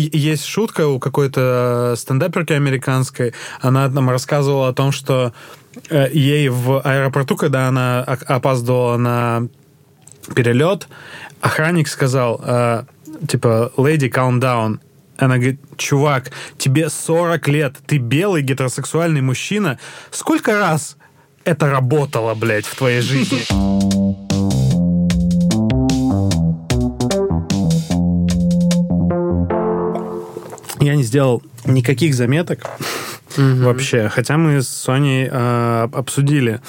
есть шутка у какой-то стендаперки американской, она нам рассказывала о том, что э, ей в аэропорту, когда она опаздывала на перелет, охранник сказал, э, типа, lady, calm down. Она говорит, чувак, тебе 40 лет, ты белый гетеросексуальный мужчина. Сколько раз это работало, блядь, в твоей жизни? Я не сделал никаких заметок угу. вообще. Хотя мы с Соней э, обсудили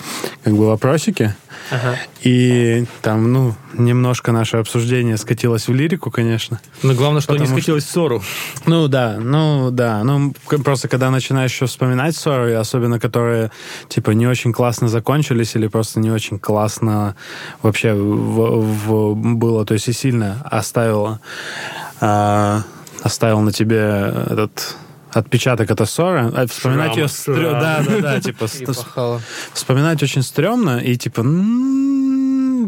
как бы вопросики. Ага. И там, ну, немножко наше обсуждение скатилось в лирику, конечно. Но главное, что не скатилось что... в ссору. Ну да, ну да. Ну, просто когда начинаешь еще вспоминать ссоры, особенно которые, типа, не очень классно закончились или просто не очень классно вообще в, в, было, то есть и сильно оставило, э, оставил на тебе этот отпечаток это ссора, а вспоминать Шрам, ее стрё... да, да, да, типа вспоминать очень стрёмно и типа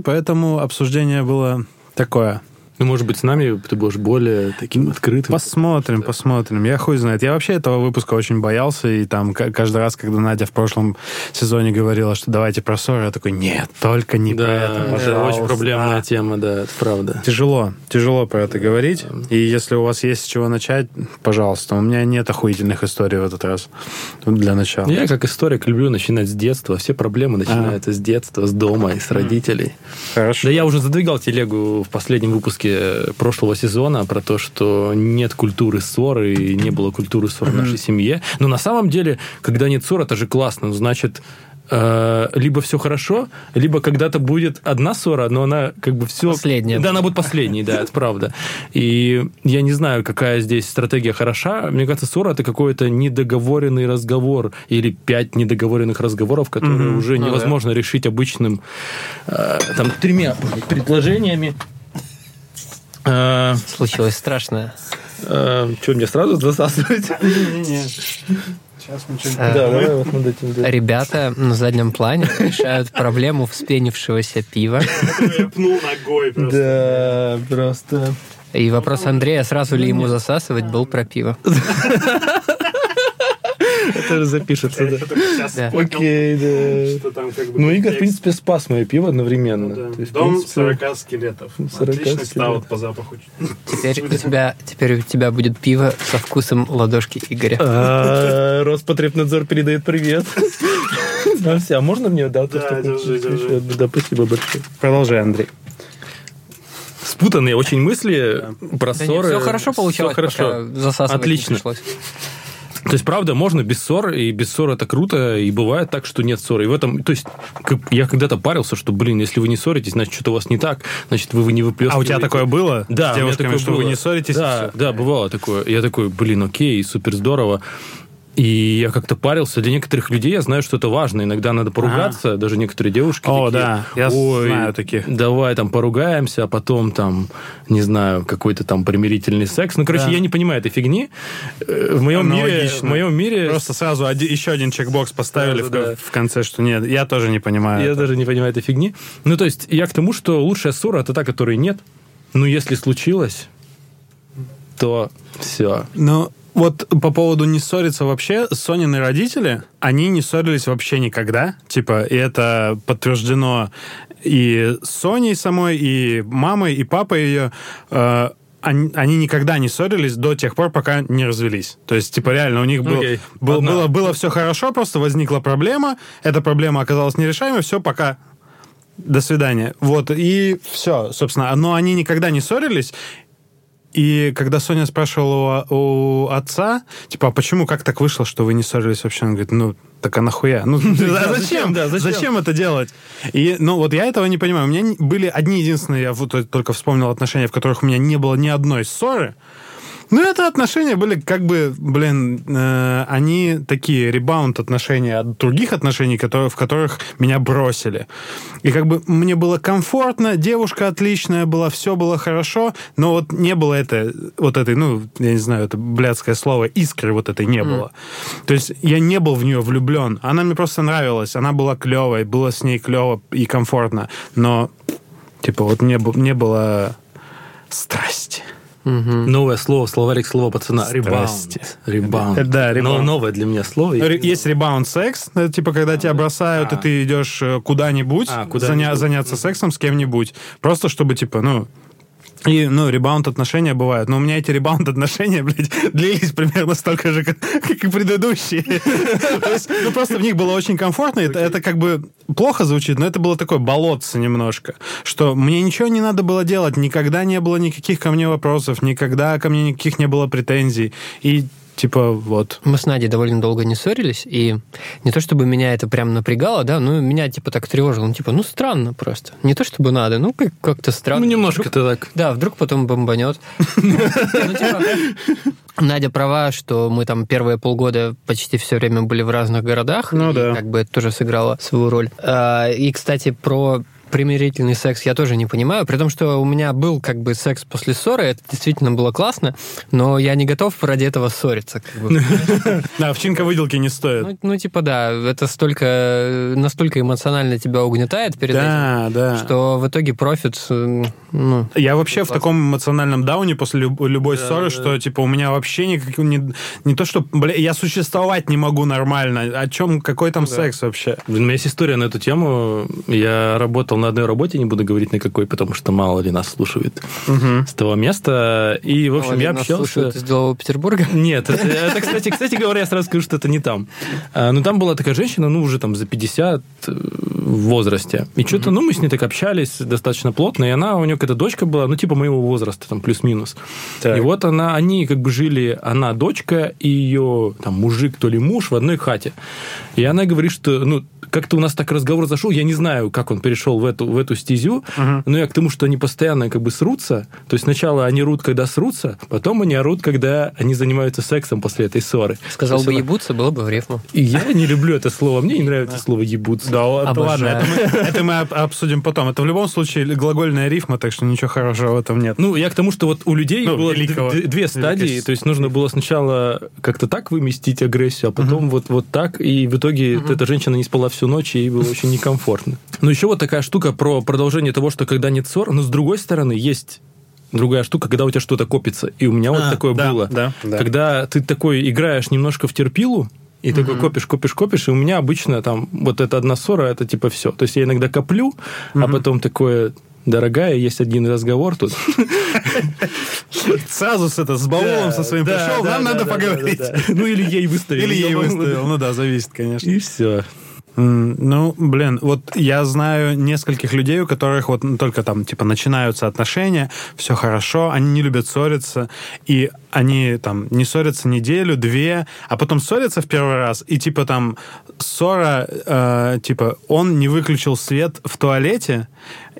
поэтому обсуждение было такое. Ну, может быть, с нами ты будешь более таким открытым. Посмотрим, посмотрим. Я хуй знает. Я вообще этого выпуска очень боялся, и там каждый раз, когда Надя в прошлом сезоне говорила, что давайте про ссоры, я такой, нет, только не да, про это, пожалуйста. Это очень проблемная тема, да, это правда. Тяжело, тяжело про это говорить, и если у вас есть с чего начать, пожалуйста. У меня нет охуительных историй в этот раз для начала. Я как историк люблю начинать с детства. Все проблемы начинаются а. с детства, с дома и с родителей. Хорошо. Да я уже задвигал телегу в последнем выпуске выпуске прошлого сезона про то, что нет культуры ссоры и не было культуры ссор в нашей семье. Но на самом деле, когда нет ссор, это же классно. Значит, э, либо все хорошо, либо когда-то будет одна ссора, но она как бы все... Последняя. Да, она будет последней, да, это правда. И я не знаю, какая здесь стратегия хороша. Мне кажется, ссора это какой-то недоговоренный разговор или пять недоговоренных разговоров, которые mm-hmm. уже невозможно ну, да. решить обычным э, там тремя предложениями. Э, Случилось страшное. Э, что, мне сразу засасывать? Не-не-не. Сейчас мы что-нибудь... Да, давай вот над этим. Ребята на заднем плане решают проблему вспенившегося пива. Я пнул ногой просто. Да, просто... И вопрос Андрея, сразу ли ему засасывать, был про пиво. Это же запишется, да. Окей, да. Ну, Игорь, в принципе, спас мое пиво одновременно. Ну Дом 40 скелетов. Отличный стаут по запаху. Теперь у тебя, теперь у тебя будет пиво со вкусом ладошки Игоря. А, Роспотребнадзор передает привет. Ну все, а можно мне, да? Да, держи, держи. Да, спасибо большое. Продолжай, Андрей спутанные очень мысли да. про ссоры. все хорошо получалось, все хорошо. Отлично. То есть, правда, можно без ссор, и без ссор это круто, и бывает так, что нет ссоры. И в этом, то есть, я когда-то парился, что, блин, если вы не ссоритесь, значит, что-то у вас не так, значит, вы, вы не выплескиваете. А у тебя такое было? Да, с девушками, что было. вы не ссоритесь? Да, да, бывало такое. Я такой, блин, окей, супер здорово. И я как-то парился. Для некоторых людей я знаю, что это важно. Иногда надо поругаться. А. Даже некоторые девушки О, такие, да, я Ой, знаю таких. Давай там поругаемся, а потом там, не знаю, какой-то там примирительный секс. Ну, короче, да. я не понимаю этой фигни. Э, в моем, мире, в моем мире... Просто сразу один, еще один чекбокс поставили да, в, да. в конце, что нет. Я тоже не понимаю. Я это. даже не понимаю этой фигни. Ну, то есть, я к тому, что лучшая ссора это та, которой нет. Ну, если случилось, то все. Ну, вот по поводу не ссориться вообще, Сонины родители, они не ссорились вообще никогда. Типа, и это подтверждено и Соней самой, и мамой, и папой ее. Э, они, они никогда не ссорились до тех пор, пока не развелись. То есть, типа, реально, у них был, okay. был, было, было все хорошо, просто возникла проблема, эта проблема оказалась нерешаемой, все, пока до свидания. Вот, и все, собственно. Но они никогда не ссорились, и когда Соня спрашивала у, у отца, типа, а почему, как так вышло, что вы не ссорились вообще? Он говорит, ну, так а нахуя? Ну, а зачем? Да, зачем? Зачем это делать? И, ну, вот я этого не понимаю. У меня были одни единственные, я вот только вспомнил отношения, в которых у меня не было ни одной ссоры. Ну, это отношения были как бы, блин, э, они такие ребаунд отношения от других отношений, которые, в которых меня бросили. И как бы мне было комфортно, девушка отличная была, все было хорошо, но вот не было это, вот этой, ну, я не знаю, это блядское слово, искры вот этой не mm. было. То есть я не был в нее влюблен. Она мне просто нравилась, она была клевой, было с ней клево и комфортно, но типа вот не, не было страсти. Новое слово, словарик слова пацана. Rebound. Rebound. Да, rebound. Новое для меня слово. Есть rebound секс, типа когда тебя бросают, и а. ты идешь э, куда-нибудь а, заняться сексом с кем-нибудь. Просто чтобы, типа, ну, и, ну, rebound отношения бывают. Но у меня эти rebound отношения, блядь, длились примерно столько же, как, и предыдущие. Ну, просто в них было очень комфортно. Это, это как бы плохо звучит, но это было такое болотце немножко. Что мне ничего не надо было делать. Никогда не было никаких ко мне вопросов, никогда ко мне никаких не было претензий. И Типа, вот. Мы с Надей довольно долго не ссорились, и не то чтобы меня это прям напрягало, да, но меня, типа, так тревожило. Ну, типа, ну, странно просто. Не то чтобы надо, ну, как- как-то странно. Ну, немножко-то так. Да, вдруг потом бомбанет. Ну, типа, Надя права, что мы там первые полгода почти все время были в разных городах. Ну да. Как бы это тоже сыграло свою роль. А, и, кстати, про примирительный секс я тоже не понимаю, при том, что у меня был как бы секс после ссоры, это действительно было классно, но я не готов ради этого ссориться. Да, овчинка выделки не стоит. Ну, ну, типа, да, это столько, настолько эмоционально тебя угнетает перед этим, что в итоге профит... Ну, я вообще в таком эмоциональном дауне после любой ссоры, что, типа, у меня вообще никак... Не то, что, бля, я существовать не могу нормально. О чем, какой там секс вообще? У меня есть история на эту тему. Я работал работал на одной работе, не буду говорить на какой, потому что мало ли нас слушает угу. с того места. И, в общем, мало я общался... Слушают из Белого Петербурга? Нет, это, это, кстати, кстати говоря, я сразу скажу, что это не там. А, ну, там была такая женщина, ну, уже там за 50 э, в возрасте. И что-то, ну, мы с ней так общались достаточно плотно, и она, у нее какая-то дочка была, ну, типа моего возраста, там, плюс-минус. И вот она, они как бы жили, она дочка и ее, там, мужик, то ли муж в одной хате. И она говорит, что, ну, как-то у нас так разговор зашел, я не знаю, как он перешел в эту, в эту стезю, uh-huh. но я к тому, что они постоянно как бы срутся. То есть сначала они рут, когда срутся, потом они орут, когда они занимаются сексом после этой ссоры. Сказал бы ебутся, было бы в рифму. И я не люблю это слово, мне не нравится слово ебутся. Да, ладно, это мы, это мы обсудим потом. Это в любом случае глагольная рифма, так что ничего хорошего в этом нет. Ну, я к тому, что вот у людей ну, было великого, две стадии, то есть нужно было сначала как-то так выместить агрессию, а потом вот, вот так, и в итоге эта женщина не спала всю ночь, и ей было очень некомфортно. Но еще вот такая штука про продолжение того, что когда нет ссор, но с другой стороны есть другая штука, когда у тебя что-то копится. И у меня а, вот такое да, было. Да, да. Когда ты такой играешь немножко в терпилу, и угу. такой копишь, копишь, копишь, и у меня обычно там вот эта одна ссора, это типа все. То есть я иногда коплю, угу. а потом такое, дорогая, есть один разговор тут. Сразу с это, с баулом со своим пришел, нам надо поговорить. Ну, или ей выставил. Или ей выставил, ну да, зависит, конечно. И все. Ну, блин, вот я знаю нескольких людей, у которых вот только там, типа, начинаются отношения, все хорошо, они не любят ссориться, и они там не ссорятся неделю, две, а потом ссорятся в первый раз, и типа там ссора, э, типа, он не выключил свет в туалете,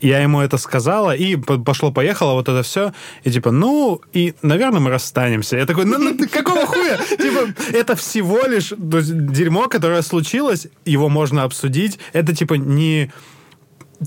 я ему это сказала, и пошло-поехало вот это все. И типа, ну, и, наверное, мы расстанемся. Я такой, ну, ну какого хуя? Типа, это всего лишь дерьмо, которое случилось, его можно обсудить. Это, типа, не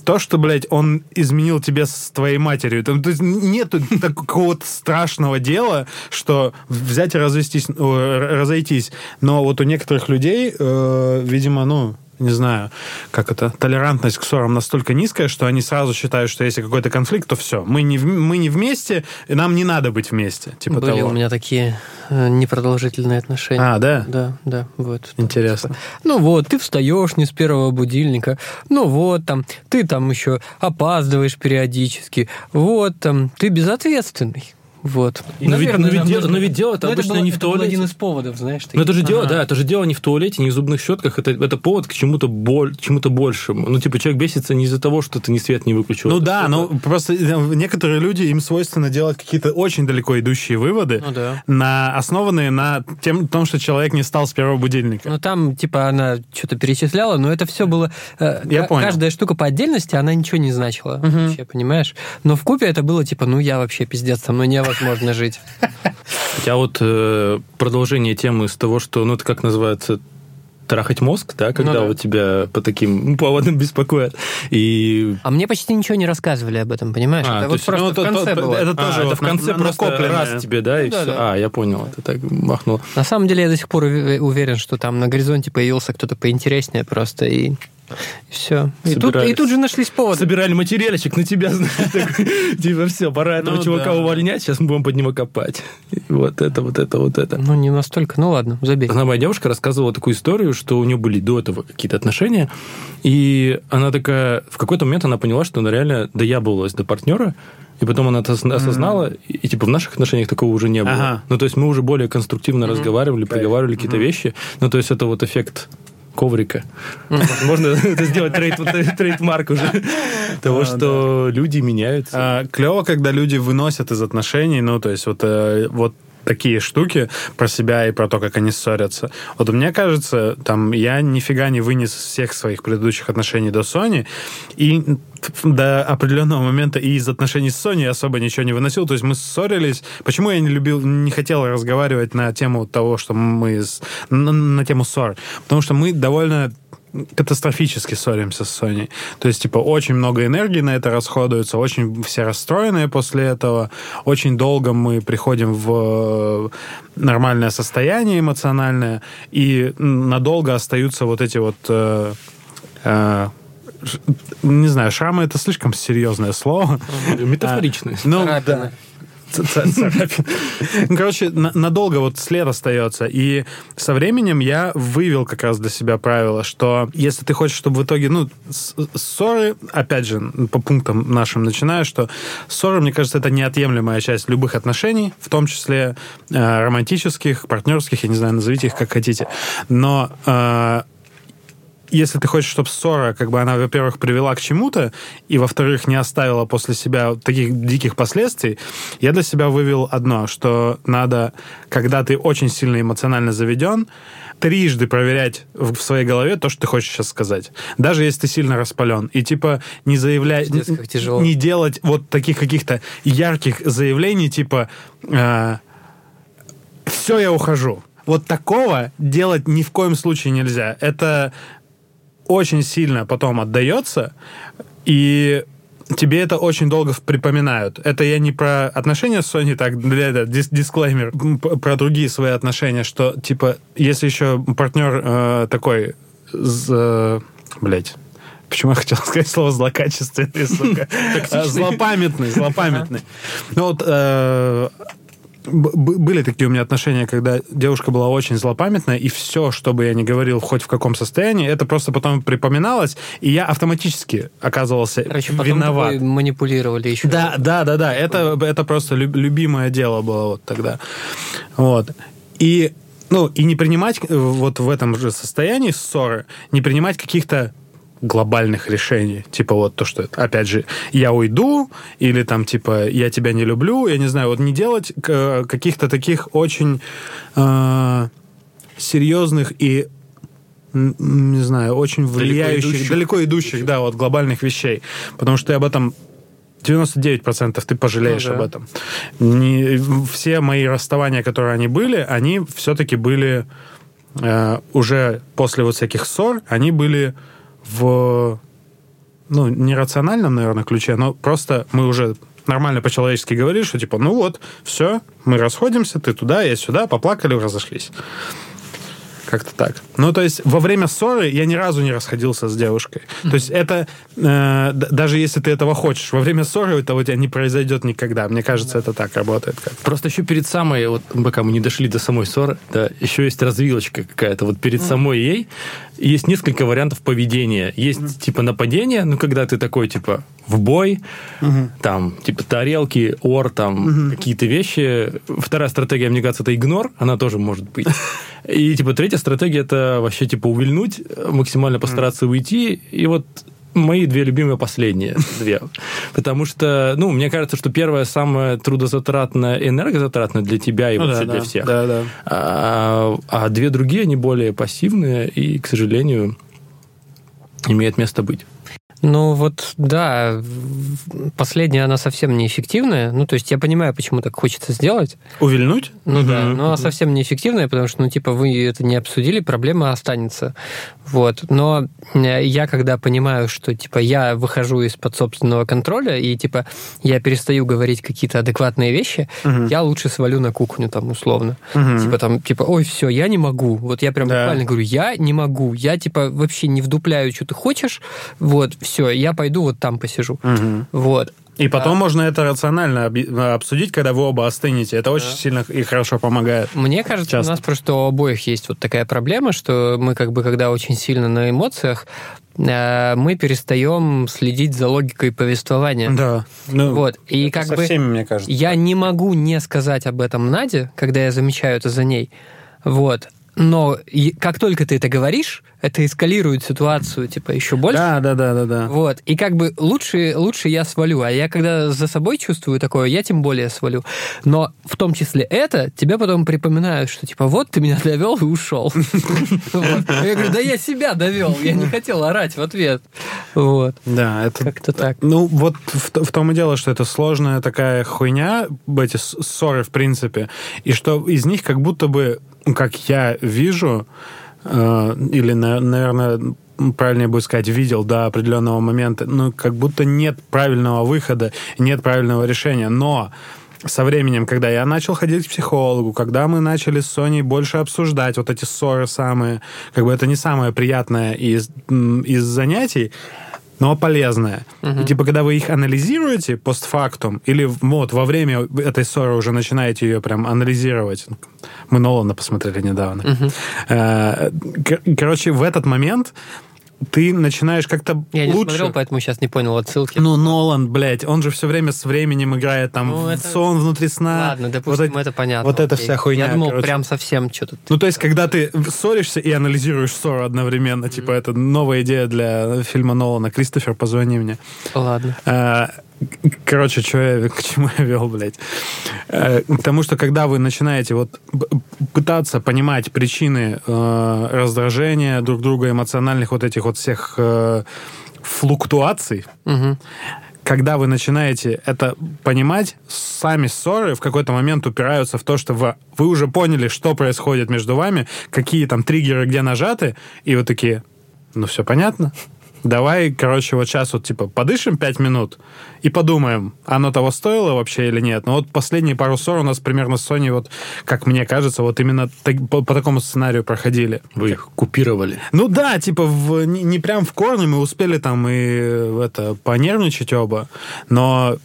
то, что, блядь, он изменил тебе с твоей матерью. Там, то есть нету такого страшного дела, что взять и развестись, разойтись. Но вот у некоторых людей, э, видимо, ну, не знаю, как это, толерантность к ссорам настолько низкая, что они сразу считают, что если какой-то конфликт, то все, мы не, мы не вместе, и нам не надо быть вместе. Типа Были того. у меня такие э, непродолжительные отношения. А, да? Да, да, вот. Интересно. Типа, ну вот, ты встаешь не с первого будильника, ну вот там, ты там еще опаздываешь периодически, вот там, ты безответственный. Вот. И, но, Наверное, ведь, но, ведь, но ведь дело это обычно было, не в туалете. Это был один из поводов, знаешь. Но это же ага. дело, да, это же дело не в туалете, не в зубных щетках, это, это повод к чему-то боль, чему-то большему. Ну, типа, человек бесится не из-за того, что ты ни свет не выключил. Ну да, но просто э, некоторые люди, им свойственно делать какие-то очень далеко идущие выводы, ну, да. на, основанные на тем, том, что человек не стал с первого будильника. Ну там, типа, она что-то перечисляла, но это все было... Э, Я понял. Каждая штука по отдельности, она ничего не значила угу. вообще, понимаешь? Но в купе это было, типа, ну я вообще пиздец, со мной невозможно жить. Хотя вот э, продолжение темы с того, что, ну, это как называется, трахать мозг, да, когда ну, да. вот тебя по таким поводам беспокоят. И... А мне почти ничего не рассказывали об этом, понимаешь? А, это вот есть, просто ну, в конце то, было. Это тоже а, вот это в конце на, просто раз тебе, да, и ну, все. Да, да. А, я понял, это так махнул. На самом деле я до сих пор уверен, что там на горизонте появился кто-то поинтереснее просто, и Все. И тут, и тут же нашлись поводы. Собирали материальчик на тебя, типа, все, пора этого Ну чувака увольнять, сейчас мы будем под него копать. И Вот это, вот это, вот это. Ну, не настолько. Ну, ладно, забей. Одна моя девушка рассказывала такую историю, что у нее были до этого какие-то отношения, и она такая, в какой-то момент она поняла, что она реально доябывалась до партнера, и потом она это осозна- осознала, и, и, типа в наших отношениях такого уже не было. Ага. Ну, то есть мы уже более конструктивно разговаривали, проговаривали какие-то вещи. Ну, то есть это вот эффект коврика. Можно это сделать trade- trademark уже того, что люди меняются. А, клево, когда люди выносят из отношений, ну, то есть вот, э, вот такие штуки про себя и про то, как они ссорятся. Вот мне кажется, там, я нифига не вынес всех своих предыдущих отношений до Сони, и до определенного момента и из отношений с Соней особо ничего не выносил. То есть мы ссорились. Почему я не любил, не хотел разговаривать на тему того, что мы... с- на, на тему ссор? Потому что мы довольно катастрофически ссоримся с Sony. То есть, типа, очень много энергии на это расходуется, очень все расстроенные после этого, очень долго мы приходим в э, нормальное состояние эмоциональное, и надолго остаются вот эти вот... э, э, не знаю, шрамы это слишком серьезное слово. Метафоричный. Ну, Царапины. да. Короче, на- надолго вот след остается. И со временем я вывел как раз для себя правило, что если ты хочешь, чтобы в итоге, ну, ссоры, опять же, по пунктам нашим начинаю, что ссоры, мне кажется, это неотъемлемая часть любых отношений, в том числе э, романтических, партнерских, я не знаю, назовите их как хотите. Но э, если ты хочешь, чтобы ссора, как бы она, во-первых, привела к чему-то, и, во-вторых, не оставила после себя таких диких последствий, я для себя вывел одно, что надо, когда ты очень сильно эмоционально заведен, трижды проверять в своей голове то, что ты хочешь сейчас сказать. Даже если ты сильно распален. И типа не заявлять... Не делать вот таких каких-то ярких заявлений, типа... все, я ухожу. Вот такого делать ни в коем случае нельзя. Это очень сильно потом отдается, и тебе это очень долго припоминают. Это я не про отношения с Sony, так, для дис- дисклеймер, про другие свои отношения, что, типа, если еще партнер э, такой, з- блядь, Почему я хотел сказать слово злокачественный, сука? А, Злопамятный, злопамятный. Ну вот э, были такие у меня отношения, когда девушка была очень злопамятная, и все, что бы я ни говорил, хоть в каком состоянии, это просто потом припоминалось, и я автоматически оказывался Короче, потом виноват. тобой манипулировали еще. Да, да, да, да. Это, это просто люб- любимое дело было вот тогда. Вот. И, ну, и не принимать э, вот в этом же состоянии ссоры, не принимать каких-то глобальных решений. Типа вот то, что, опять же, я уйду, или там, типа, я тебя не люблю, я не знаю, вот не делать к- каких-то таких очень э, серьезных и не знаю, очень влияющих, идущих. далеко идущих, да, вот глобальных вещей. Потому что ты об этом 99% ты пожалеешь Ну да. об этом. Не, все мои расставания, которые они были, они все-таки были э, уже после вот всяких ссор, они были в ну, нерациональном, наверное, ключе, но просто мы уже нормально по-человечески говорили, что типа, ну вот, все, мы расходимся, ты туда, я сюда, поплакали, разошлись. Как-то так. Ну, то есть, во время ссоры я ни разу не расходился с девушкой. То есть, это, э, д- даже если ты этого хочешь, во время ссоры это у тебя не произойдет никогда. Мне кажется, это так работает. Как Просто еще перед самой, вот пока мы не дошли до самой ссоры, да, еще есть развилочка какая-то. Вот перед самой ей есть несколько вариантов поведения. Есть типа нападение, ну когда ты такой типа в бой, там типа тарелки, ор, там какие-то вещи. Вторая стратегия, мне кажется, это игнор, она тоже может быть. И типа третья стратегия это вообще типа увильнуть, максимально постараться уйти. И вот мои две любимые последние две. Потому что, ну, мне кажется, что первая самая трудозатратная, энергозатратная для тебя и Ну вообще да, для да, всех. Да, да. А, а две другие, они более пассивные и, к сожалению, имеют место быть. Ну вот, да, последняя, она совсем неэффективная. Ну, то есть я понимаю, почему так хочется сделать. Увильнуть? Ну да, Мгм. но она совсем неэффективная, потому что, ну, типа, вы это не обсудили, проблема останется. Вот. Но э, я, когда понимаю, что, типа, я выхожу из-под собственного контроля, и, типа, я перестаю говорить какие-то адекватные вещи, Мгм. я лучше свалю на кухню, там, условно. Мгм. Типа, там, типа, ой, все, я не могу. Вот я прям Да. буквально говорю, я не могу. Я, типа, вообще не вдупляю, что ты хочешь. Вот, все, я пойду вот там посижу. Мгм. Вот. И потом А. можно это рационально объ- обсудить, когда вы оба остынете. Это очень сильно и хорошо помогает. Мне кажется, Часто. у нас просто у обоих есть вот такая проблема, что мы как бы, когда очень сильно на эмоциях, э, мы перестаем следить за логикой повествования. Да. Ну, Вот. И это как со бы всеми, мне кажется. я не могу не сказать об этом Наде, когда я замечаю это за ней. Вот. Но как только ты это говоришь, это эскалирует ситуацию, типа, еще больше. Да, да, да, да, да. Вот. И как бы лучше, лучше я свалю. А я когда за собой чувствую такое, я тем более свалю. Но в том числе это тебе потом припоминают, что типа вот ты меня довел и ушел. Я говорю, да я себя довел, я не хотел орать в ответ. Вот. Да, это Как-то так. Ну, вот в, том и дело, что это сложная такая хуйня, эти ссоры, в принципе, и что из них как будто бы, как я вижу, э, или, на- наверное, правильнее будет сказать, видел до определенного момента, ну, как будто нет правильного выхода, нет правильного решения, но со временем, когда я начал ходить к психологу, когда мы начали с Соней больше обсуждать вот эти ссоры самые, как бы это не самое приятное из, из занятий, но полезное. И, типа, когда вы их анализируете постфактум, или вот во время этой ссоры уже начинаете ее прям анализировать. Мы Нолана посмотрели недавно. Кор- Короче, в этот момент ты начинаешь как-то Я не лучше... смотрел, поэтому сейчас не понял отсылки. Ну, Нолан, блядь, он же все время с временем играет, там, Ну, это- сон внутри сна. Ладно, допустим, Вот эти- это понятно. Вот окей. вся хуйня, Я думал, короче. прям совсем что-то. Ну, то есть, когда ты ссоришься и анализируешь ссору одновременно, типа, это новая идея для фильма Нолана. Кристофер, позвони мне. Ладно. А, Короче, что я, к чему я вел, блядь? Э, К тому, что когда вы начинаете вот пытаться понимать причины э, раздражения друг друга, эмоциональных вот этих вот всех э, флуктуаций, Мгм. когда вы начинаете это понимать, сами ссоры в какой-то момент упираются в то, что вы, вы уже поняли, что происходит между вами, какие там триггеры где нажаты, и вы такие, ну все понятно. Давай, короче, вот сейчас вот типа подышим пять минут и подумаем, оно того стоило вообще или нет. Но вот последние пару ссор у нас примерно с Соней, вот, как мне кажется, вот именно так- по, по такому сценарию проходили. Вы их купировали. Ну да, типа в, не, не прям в корне мы успели там и это понервничать оба, но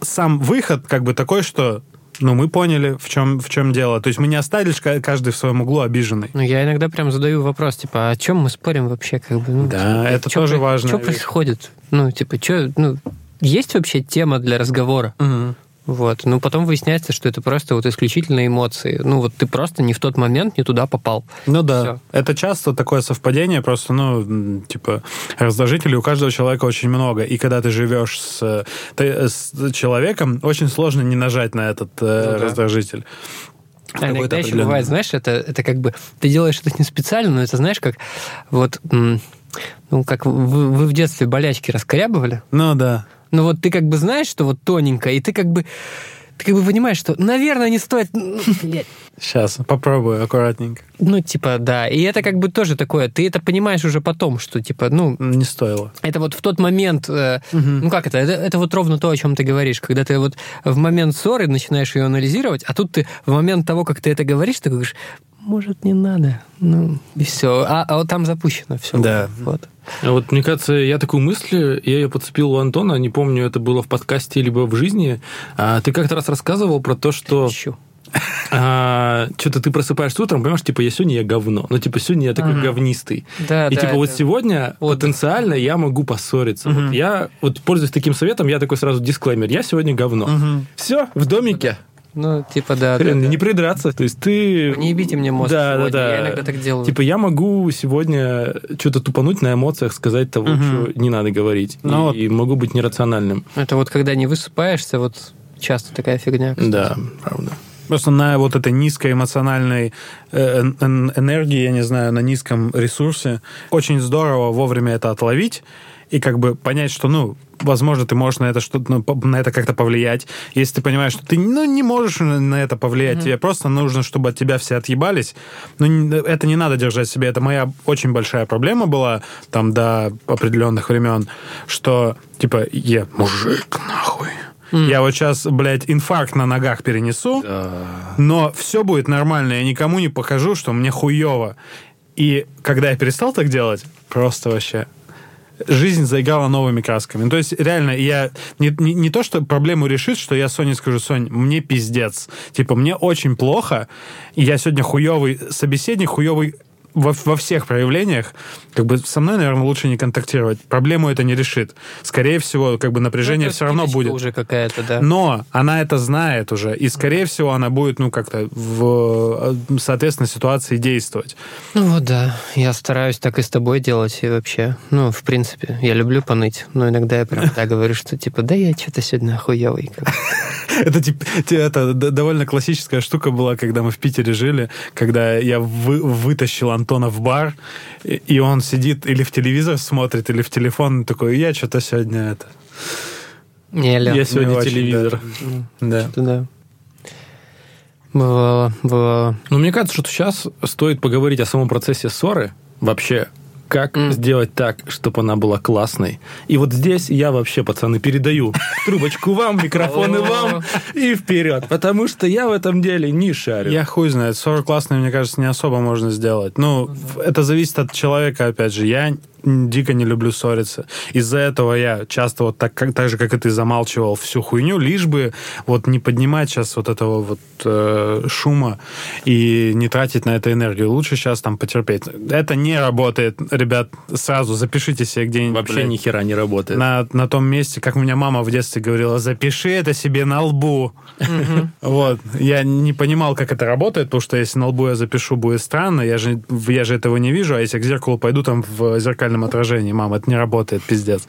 сам выход как бы такой, что ну мы поняли в чем в чем дело, то есть мы не остались ка- каждый в своем углу обиженный. Ну, я иногда прям задаю вопрос, типа, о чем мы спорим вообще, как бы, ну, Да, типа, это тоже про- важная Что происходит? Ну, типа, что, ну, есть вообще тема для разговора? Вот. Ну, потом выясняется, что это просто вот исключительно эмоции. Ну, вот ты просто не в тот момент не туда попал. Ну да, Всё. это часто такое совпадение, просто, ну, типа, раздражителей у каждого человека очень много, и когда ты живешь с, ты- с человеком, очень сложно не нажать на этот э, Ну да. раздражитель. А иногда еще бывает, знаешь, это, это как бы ты делаешь это не специально, но это знаешь, как вот ну, как вы, вы в детстве болячки раскорябывали. Ну да. Ну вот ты как бы знаешь, что вот тоненько, и ты как бы ты как бы понимаешь, что, наверное, не стоит... ну. Сейчас, попробую аккуратненько. Ну, типа, да. И это как бы тоже такое, ты это понимаешь уже потом, что, типа, ну, Не стоило. это вот в тот момент, э, ну как это? это, это вот ровно то, о чем ты говоришь, когда ты вот в момент ссоры начинаешь ее анализировать, а тут ты в момент того, как ты это говоришь, ты говоришь, может, не надо, ну, и все. А, а вот там запущено все. Да. Вот. А Вот, мне кажется, я такую мысль, я ее подцепил у Антона, не помню, это было в подкасте либо в жизни. А, ты как-то раз рассказывал про то, что Ищу. что-то ты просыпаешься утром, понимаешь, типа, я сегодня я говно. Ну, типа, сегодня я такой Ага. говнистый. Да, И да, типа вот сегодня потенциально я могу поссориться. Вот я вот пользуясь таким советом, я такой сразу дисклеймер. Я сегодня говно. Все, в домике. Ну, типа, да. да, Хрен, да. не придраться. То есть ты... Не ебите мне мозг Да, сегодня, да, да. я иногда так делаю. Типа я могу сегодня что-то тупануть на эмоциях, сказать того, что не надо говорить. Ну вот. и, могу быть нерациональным. Это вот когда не высыпаешься, вот часто такая фигня. кстати. Да, правда. Просто на вот этой низкой эмоциональной э, эн- эн- энергии, я не знаю, на низком ресурсе, очень здорово вовремя это отловить и как бы понять, что, ну, возможно, ты можешь на это что-то ну, на это как-то повлиять. Если ты понимаешь, что ты ну, не можешь на это повлиять, mm-hmm. тебе просто нужно, чтобы от тебя все отъебались. Ну, это не надо держать себе. Это моя очень большая проблема была там до определенных времен, что типа я мужик нахуй. Mm. Я вот сейчас, блядь, инфаркт на ногах перенесу, да. но все будет нормально. Я никому не покажу, что мне хуево. И когда я перестал так делать, просто вообще жизнь заиграла новыми красками. Ну, то есть, реально, я не, не, не то, что проблему решит, что я Соне скажу, Сонь, мне пиздец. Типа, мне очень плохо, я сегодня хуевый собеседник, хуевый во, во всех проявлениях, как бы со мной, наверное, лучше не контактировать. Проблему это не решит. Скорее всего, как бы напряжение ну, все равно будет. уже какая-то, да. Но она это знает уже, и скорее всего она будет, ну, как-то в, соответственно, ситуации действовать. Ну вот да, я стараюсь так и с тобой делать, и вообще, ну, в принципе, я люблю поныть, но иногда я прям так говорю, что типа, да я что-то сегодня охуевый. Это типа, это довольно классическая штука была, когда мы в Питере жили, когда я вытащил Антона в бар, и он сидит или в телевизор смотрит, или в телефон, такой, я что-то сегодня это... Не, я сегодня очень, телевизор. Да. да. да. Бывало, бывало. Ну, мне кажется, что сейчас стоит поговорить о самом процессе ссоры. Вообще, как mm. сделать так, чтобы она была классной. И вот здесь я вообще, пацаны, передаю трубочку вам, микрофоны вам и вперед. Потому что я в этом деле не шарю. Я хуй знает. 40 классные, мне кажется, не особо можно сделать. Ну, это зависит от человека, опять же. Я дико не люблю ссориться. Из-за этого я часто вот так, как, так же, как и ты, замалчивал всю хуйню, лишь бы вот не поднимать сейчас вот этого вот э, шума и не тратить на это энергию. Лучше сейчас там потерпеть. Это не работает, ребят, сразу запишите себе где-нибудь. Вообще блядь, ни хера не работает. На, на том месте, как у меня мама в детстве говорила, запиши это себе на лбу. Вот. Я не понимал, как это работает, потому что если на лбу я запишу, будет странно. Я же, я же этого не вижу, а если к зеркалу пойду, там в зеркальном зеркальном отражении. Мам, это не работает, пиздец.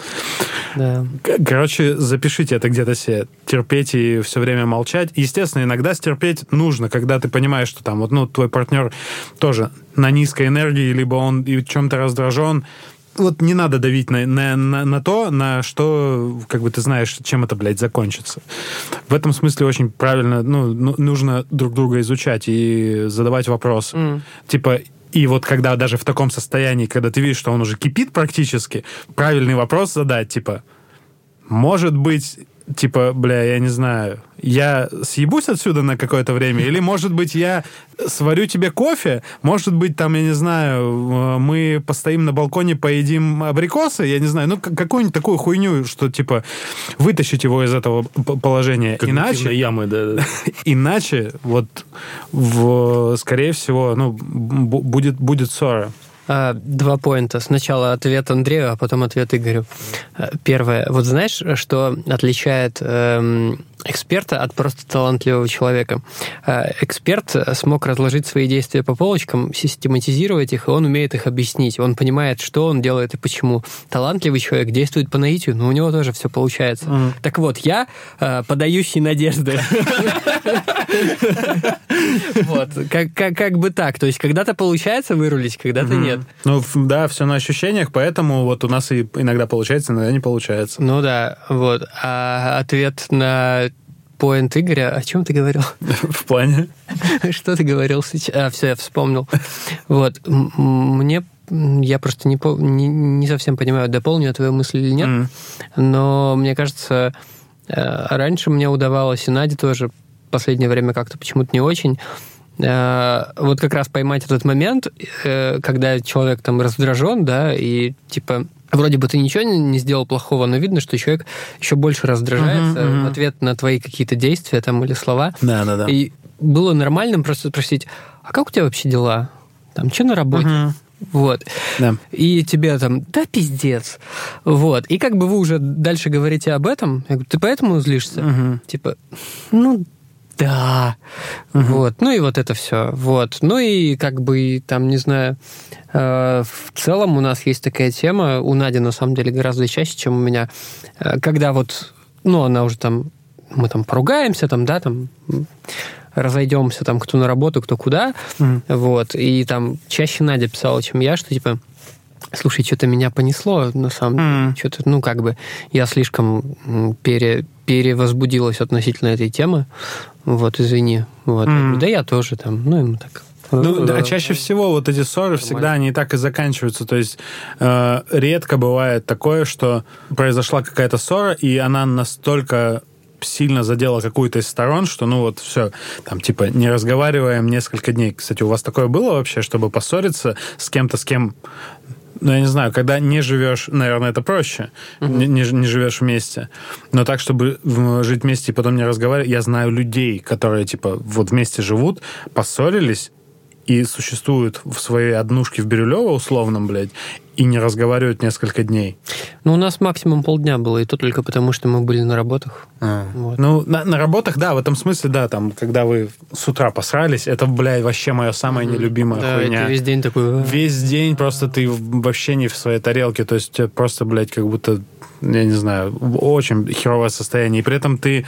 Да. Короче, запишите это где-то себе. Терпеть и все время молчать. Естественно, иногда стерпеть нужно, когда ты понимаешь, что там вот, ну, твой партнер тоже на низкой энергии, либо он и чем-то раздражен, вот не надо давить на, на, на, на то, на что, как бы ты знаешь, чем это, блядь, закончится. В этом смысле очень правильно, ну, ну нужно друг друга изучать и задавать вопросы. Mm. Типа, и вот когда даже в таком состоянии, когда ты видишь, что он уже кипит практически, правильный вопрос задать, типа, может быть, типа, бля, я не знаю, я съебусь отсюда на какое-то время, или, может быть, я сварю тебе кофе, может быть, там, я не знаю, э, мы постоим на балконе, поедим абрикосы, я не знаю, ну, какую-нибудь такую хуйню, что, типа, вытащить его из этого положения. Иначе... ямы, да. Иначе, вот, в, скорее всего, ну, будет, будет ссора. А, два поинта. Сначала ответ Андрею, а потом ответ Игорю. А, первое. Вот знаешь, что отличает эм, эксперта от просто талантливого человека. А, эксперт смог разложить свои действия по полочкам, систематизировать их, и он умеет их объяснить. Он понимает, что он делает и почему. Талантливый человек действует по наитию, но у него тоже все получается. Mm. Так вот, я э, подающий надежды. Вот, как бы так. То есть, когда-то получается вырулить, когда-то нет. Ну, да, все на ощущениях, поэтому вот у нас и иногда получается, иногда не получается. Ну да, вот. А ответ на поинт Игоря. О чем ты говорил? В плане? Что ты говорил сейчас? А, все, я вспомнил. Вот. Мне я просто не, не, не совсем понимаю, дополню твою мысль или нет, mm. но мне кажется, э, раньше мне удавалось, и Наде тоже в последнее время как-то почему-то не очень, э, вот как раз поймать этот момент, э, когда человек там раздражен, да, и типа вроде бы ты ничего не сделал плохого, но видно, что человек еще больше раздражается uh-huh, uh-huh. в ответ на твои какие-то действия там или слова. Да, да, да. И было нормальным просто спросить, а как у тебя вообще дела? Там, что на работе? Uh-huh. Вот. Да. И тебе там, да, пиздец. Вот. И как бы вы уже дальше говорите об этом, я говорю, ты поэтому злишься? Угу. Типа, ну, да. Угу. Вот. Ну и вот это все. Вот. Ну и как бы там, не знаю, э, в целом у нас есть такая тема, у Нади на самом деле гораздо чаще, чем у меня, э, когда вот, ну, она уже там, мы там поругаемся, там, да, там разойдемся, там, кто на работу, кто куда, mm. вот, и там чаще Надя писала, чем я, что, типа, Слушай, что-то меня понесло, на самом деле. М. Что-то, ну, как бы, я слишком пере, перевозбудилась относительно этой темы. Вот, извини. Вот. Говорю, Да я тоже там, ну, ему так. Ну, да, чаще всего вот эти ссоры всегда они и так и заканчиваются. То есть э, редко бывает такое, что произошла какая-то ссора, и она настолько сильно задела какую-то из сторон, что ну вот все, там типа не разговариваем несколько дней. Кстати, у вас такое было вообще, чтобы поссориться с кем-то, с кем ну, я не знаю, когда не живешь, наверное, это проще, не, не ж- не живешь вместе. Но так, чтобы жить вместе и потом не разговаривать, я знаю людей, которые, типа, вот вместе живут, поссорились и существуют в своей однушке в Бирюлево условном, блядь, и не разговаривают несколько дней. Ну, у нас максимум полдня было, и то только потому, что мы были на работах. Вот. Ну, на, на работах, да, в этом смысле, да, там, когда вы с утра посрались, это, блядь, вообще моя самая нелюбимая Да, хуйня. это весь день такой... «А». Весь день просто ты вообще не в своей тарелке, то есть тебя просто, блядь, как будто, я не знаю, очень херовое состояние. И при этом ты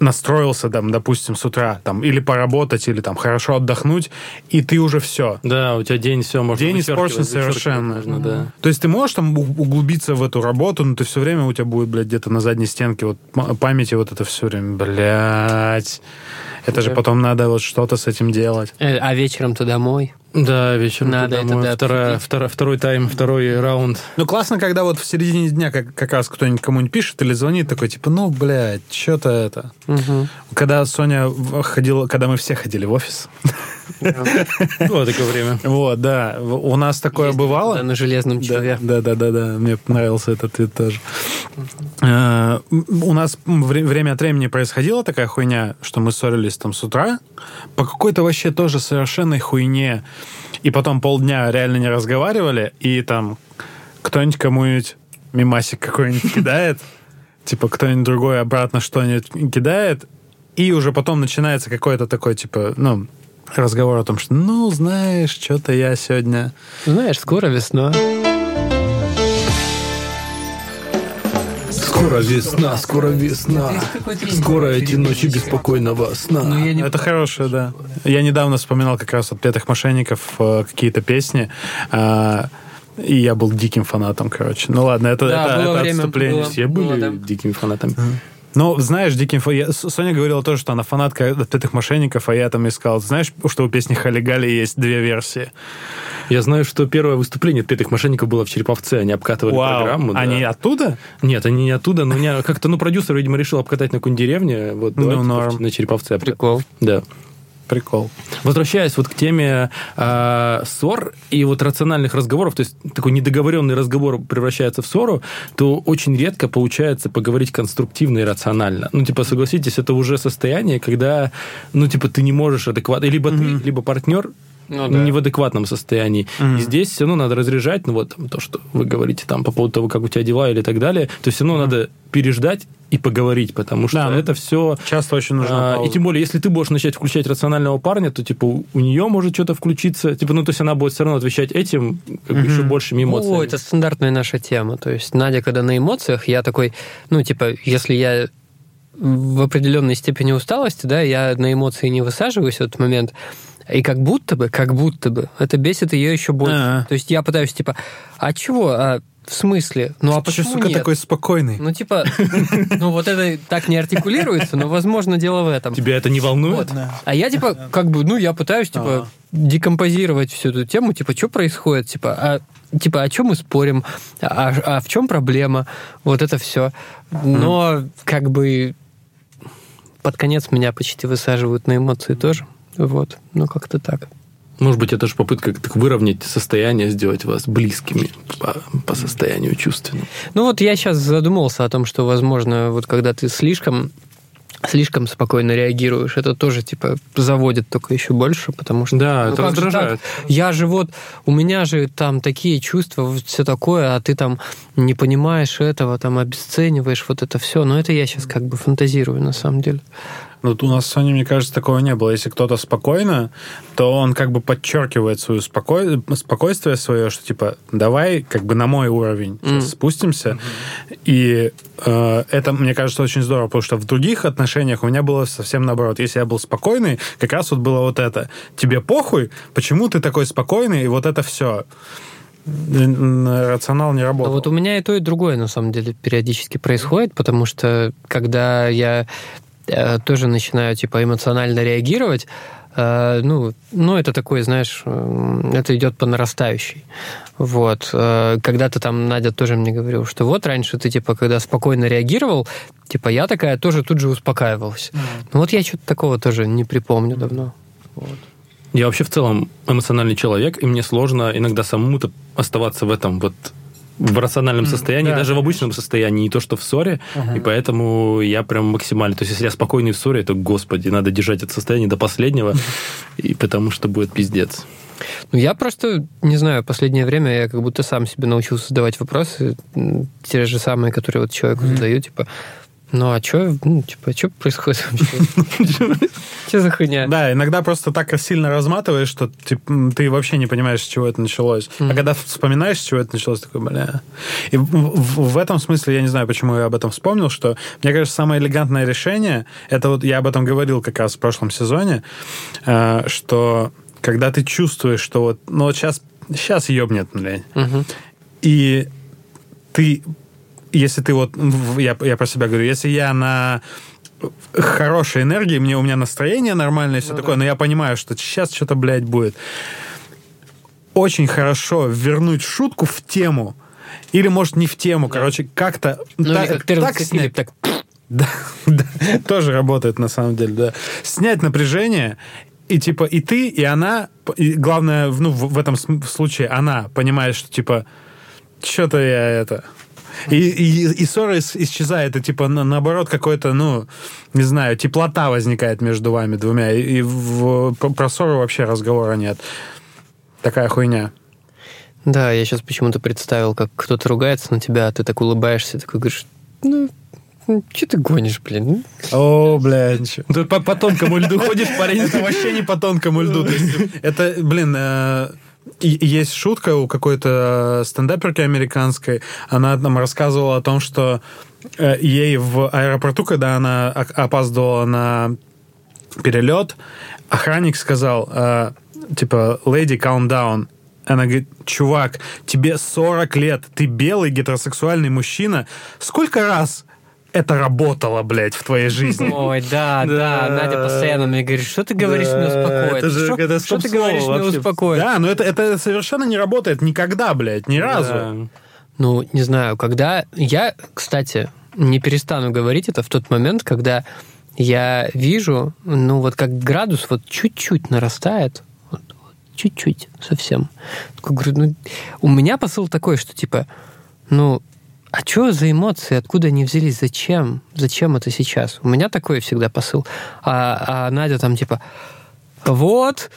настроился, там, допустим, с утра, там, или поработать, или там хорошо отдохнуть, и ты уже все. Да, у тебя день все можно День испорчен совершенно. можно, да. То есть ты можешь там углубиться в эту работу, но ты все время у тебя будет, блядь, где-то на задней стенке вот памяти вот это все время, блядь. Это же Да. потом надо вот что-то с этим делать. Э, А вечером-то домой. Да, вечером Надо это, да, Вторая- обсудить. втора- второй тайм, второй раунд. Ну, классно, когда вот в середине дня как, как раз кто-нибудь кому-нибудь пишет или звонит, такой, типа, ну, блядь, что-то это. Мгм. Когда Соня ходила, когда мы все ходили в офис, Было такое время. вот, да, у нас такое бывало. на железном черве. да, да, да, да. Мне нравился этот твит тоже. Э, У нас вре- время от времени происходила такая хуйня, что мы ссорились там с утра по какой-то вообще тоже совершенной хуйне. И потом полдня реально не разговаривали, и там кто-нибудь кому-нибудь мимасик какой-нибудь кидает, типа кто-нибудь другой обратно что-нибудь кидает, и уже потом начинается какой-то такой, типа, ну, разговор о том, что, ну, знаешь, что-то я сегодня... Знаешь, скоро весна. Скоро весна, скоро весна. Скоро эти ночи беспокойного сна. Ну, Это хорошее, да. Я недавно вспоминал как раз от «Петых мошенников» э, какие-то песни, а, и я был диким фанатом, короче. Ну ладно, это, Да, это, было это время, отступление. было. Все были да. дикими фанатами. Ну, знаешь, диким фа- я- Соня говорила тоже, что она фанатка от «Петых мошенников», а я там искал. Знаешь, что у песни «Хали Гали» есть две версии? Я знаю, что первое выступление пятых мошенников было в Череповце. Они обкатывали Вау, программу. да. они оттуда? Нет, они не оттуда, но не- как-то, ну, продюсер, видимо, решил обкатать на какой-нибудь деревне. Вот, Ну, норм. на Череповце. Прикол. Да. Прикол. Возвращаясь вот к теме э, ссор и вот рациональных разговоров, то есть такой недоговоренный разговор превращается в ссору, то очень редко получается поговорить конструктивно и рационально. Ну, типа, согласитесь, это уже состояние, когда, ну, типа, ты не можешь адекватно... Либо ты, либо партнер Ну да. не в адекватном состоянии. И здесь все равно надо разряжать, ну, вот там, то, что вы говорите там по поводу того, как у тебя дела или так далее, то все равно надо переждать и поговорить, потому что Да, ну, это все Часто очень нужна а, и тем более, если ты будешь начать включать рационального парня, то типа у у нее может что-то включиться, типа, ну то есть она будет все равно отвечать этим как бы еще большими эмоциями. О, это стандартная наша тема. То есть Надя, когда на эмоциях, я такой, ну, типа, если я в определенной степени усталости, да, я на эмоции не высаживаюсь в этот момент, и как будто бы, как будто бы, это бесит ее еще больше. А. То есть я пытаюсь, типа, а чего? А, в смысле? Ну, а Ты почему сука, нет? такой спокойный? Ну, типа, ну, вот это так не артикулируется, но, возможно, дело в этом. Тебя это не волнует? Вот. А я, типа, как бы, ну, я пытаюсь, типа, декомпозировать всю эту тему, типа, что происходит, типа, а, типа, о чем мы спорим, а, а в чем проблема, вот это все. Но, как бы, под конец меня почти высаживают на эмоции тоже. Вот, ну, как-то так. Может быть, это же попытка как-то выровнять состояние, сделать вас близкими по, по состоянию чувственному. Ну, вот я сейчас задумался о том, что, возможно, вот когда ты слишком слишком спокойно реагируешь, это тоже, типа, заводит только еще больше, потому что... Да, ну, это раздражает. так? Я же вот... У меня же там такие чувства, вот все такое, а ты там не понимаешь этого, там обесцениваешь вот это все. Но это я сейчас как бы фантазирую, на самом деле. Ну, у нас с Соней, мне кажется, такого не было. Если кто-то спокойно, то он как бы подчеркивает свою спокой... спокойствие свое, что типа давай как бы на мой уровень Мгм. спустимся. И э, это, мне кажется, очень здорово, потому что в других отношениях у меня было совсем наоборот. Если я был спокойный, как раз вот было вот это. Тебе похуй, почему ты такой спокойный, и вот это все. рационал не работал. Ну, вот у меня и то, и другое, на самом деле, периодически происходит, потому что когда я тоже начинаю, типа, эмоционально реагировать, э, ну, ну, это такое, знаешь, э, это идет по нарастающей. Вот. Э, когда-то там Надя тоже мне говорила, что вот раньше ты, типа, когда спокойно реагировал, типа, я такая тоже тут же успокаивалась. Mm-hmm. Ну, вот я что-то такого тоже не припомню mm-hmm. давно. Вот. Я вообще в целом эмоциональный человек, и мне сложно иногда самому-то оставаться в этом вот в рациональном состоянии, да, даже в обычном состоянии, не то что в ссоре, ага. и поэтому я прям максимально... То есть, если я спокойный в ссоре, то, господи, надо держать это состояние до последнего, и потому что будет пиздец. Ну, я просто, не знаю, последнее время я как будто сам себе научился задавать вопросы, те же самые, которые вот человеку mm-hmm. задаю, типа, ну, а что, ну, типа, что происходит вообще? Что за хуйня? Да, иногда просто так сильно разматываешь, что типа, ты вообще не понимаешь, с чего это началось. А когда вспоминаешь, с чего это началось, такой, бля. И в этом смысле, я не знаю, почему я об этом вспомнил, что, мне кажется, самое элегантное решение, это вот я об этом говорил как раз в прошлом сезоне, э, что когда ты чувствуешь, что вот, ну вот сейчас, сейчас ебнет, блядь, и ты если ты вот, я, я про себя говорю, если я на хорошей энергии, мне у меня настроение нормальное, все ну, такое, да. но я понимаю, что сейчас что-то, блядь, будет. Очень хорошо вернуть шутку в тему. Или, может, не в тему, да. короче, как-то... Ну, так, как так снять. Так... Да, да, тоже работает на самом деле, да. Снять напряжение и типа и ты, и она, и главное, ну, в, в этом случае она понимает, что типа что-то я это и, и, и ссора исчезает, и типа на, наоборот какой-то, ну, не знаю, теплота возникает между вами двумя, и, и в, про ссору вообще разговора нет. Такая хуйня. Да, я сейчас почему-то представил, как кто-то ругается на тебя, а ты так улыбаешься, такой говоришь, ну, что ты гонишь, блин? О, блядь. Ты по, по тонкому льду ходишь, парень. Это вообще не по тонкому льду. Это, блин, э, есть шутка у какой-то стендаперки американской. Она там рассказывала о том, что э, ей в аэропорту, когда она опаздывала на перелет, охранник сказал, э, типа, lady, calm down. Она говорит, чувак, тебе 40 лет, ты белый гетеросексуальный мужчина. Сколько раз это работало, блядь, в твоей жизни. Ой, да, да, Надя постоянно мне говорит, что ты говоришь, мне успокоить? Это же, это что ты говоришь, мне успокоить? Да, но это, это совершенно не работает никогда, блядь, ни разу. Ну, не знаю, когда... Я, кстати, не перестану говорить это в тот момент, когда я вижу, ну, вот как градус вот чуть-чуть нарастает, чуть-чуть совсем. Говорю, ну, у меня посыл такой, что типа, ну, а что за эмоции, откуда они взялись, зачем, зачем это сейчас? У меня такой всегда посыл. А, а Надя там типа, вот,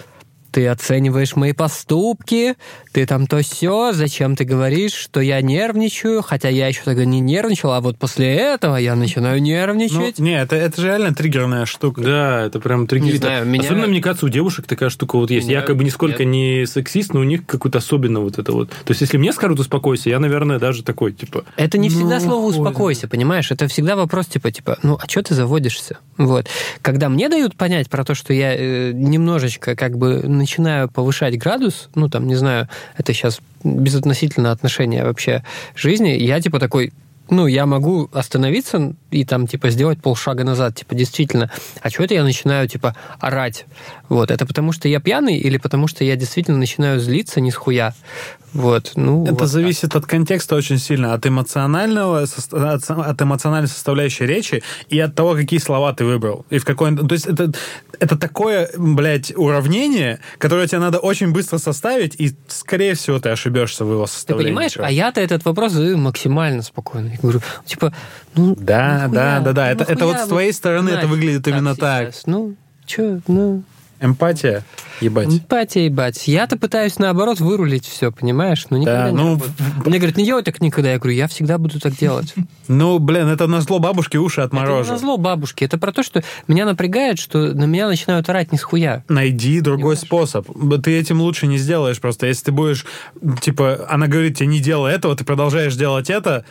ты оцениваешь мои поступки, ты там то все, зачем ты говоришь, что я нервничаю, хотя я еще тогда не нервничал, а вот после этого я начинаю нервничать. Ну, не, это, это же реально триггерная штука. Да, это прям триггер. Знаю, меня... Особенно, мне кажется, у девушек такая штука вот есть. Меня... Я как бы нисколько нет. не сексист, но у них какое-то особенно вот это вот. То есть, если мне скажут успокойся, я, наверное, даже такой, типа... Это не всегда ну, слово успокойся, понимаешь? Это всегда вопрос, типа, типа, ну, а что ты заводишься? Вот. Когда мне дают понять про то, что я э, немножечко как бы начинаю повышать градус, ну, там, не знаю, это сейчас безотносительно отношения вообще жизни, я, типа, такой, ну, я могу остановиться и там, типа, сделать полшага назад, типа, действительно. А что это я начинаю, типа, орать? Вот, это потому что я пьяный или потому что я действительно начинаю злиться не с хуя? Вот, ну, это вот зависит так. от контекста очень сильно, от эмоционального, от эмоциональной составляющей речи и от того, какие слова ты выбрал. И в какой... То есть это, это такое, блядь, уравнение, которое тебе надо очень быстро составить, и, скорее всего, ты ошибешься в его составлении. Ты понимаешь? А я-то этот вопрос задаю максимально спокойно. Я говорю, типа, ну... Да, ну, да, да, да. Ну, это, это вот с твоей стороны это выглядит именно так. Ну, что, ну... Эмпатия, ебать. Эмпатия, ебать. Я-то пытаюсь, наоборот, вырулить все, понимаешь? Но никогда да, не ну... Мне говорят, не делай так никогда. Я говорю, я всегда буду так делать. Ну, блин, это на зло бабушки уши отморожу. Это на зло бабушки. Это про то, что меня напрягает, что на меня начинают орать не с хуя. Найди другой способ. Ты этим лучше не сделаешь просто. Если ты будешь, типа, она говорит тебе, не делай этого, ты продолжаешь делать это,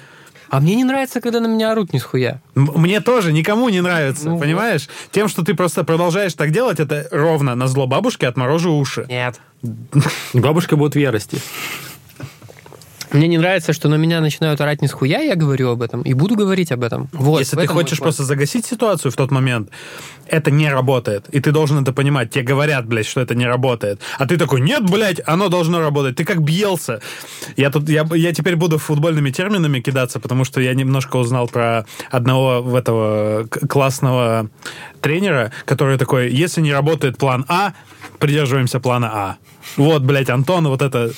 а мне не нравится, когда на меня орут не схуя. Мне тоже, никому не нравится, ну, понимаешь? Вот. Тем, что ты просто продолжаешь так делать, это ровно на зло бабушке отморожу уши. Нет. Бабушка будет в ярости. Мне не нравится, что на меня начинают орать не с хуя, я говорю об этом и буду говорить об этом. Вот, Если ты хочешь просто загасить ситуацию в тот момент, это не работает. И ты должен это понимать. Тебе говорят, блядь, что это не работает. А ты такой, нет, блядь, оно должно работать. Ты как бьелся. Я тут, я, я теперь буду футбольными терминами кидаться, потому что я немножко узнал про одного в этого классного тренера, который такой, если не работает план А, придерживаемся плана А. Вот, блядь, Антон, вот это...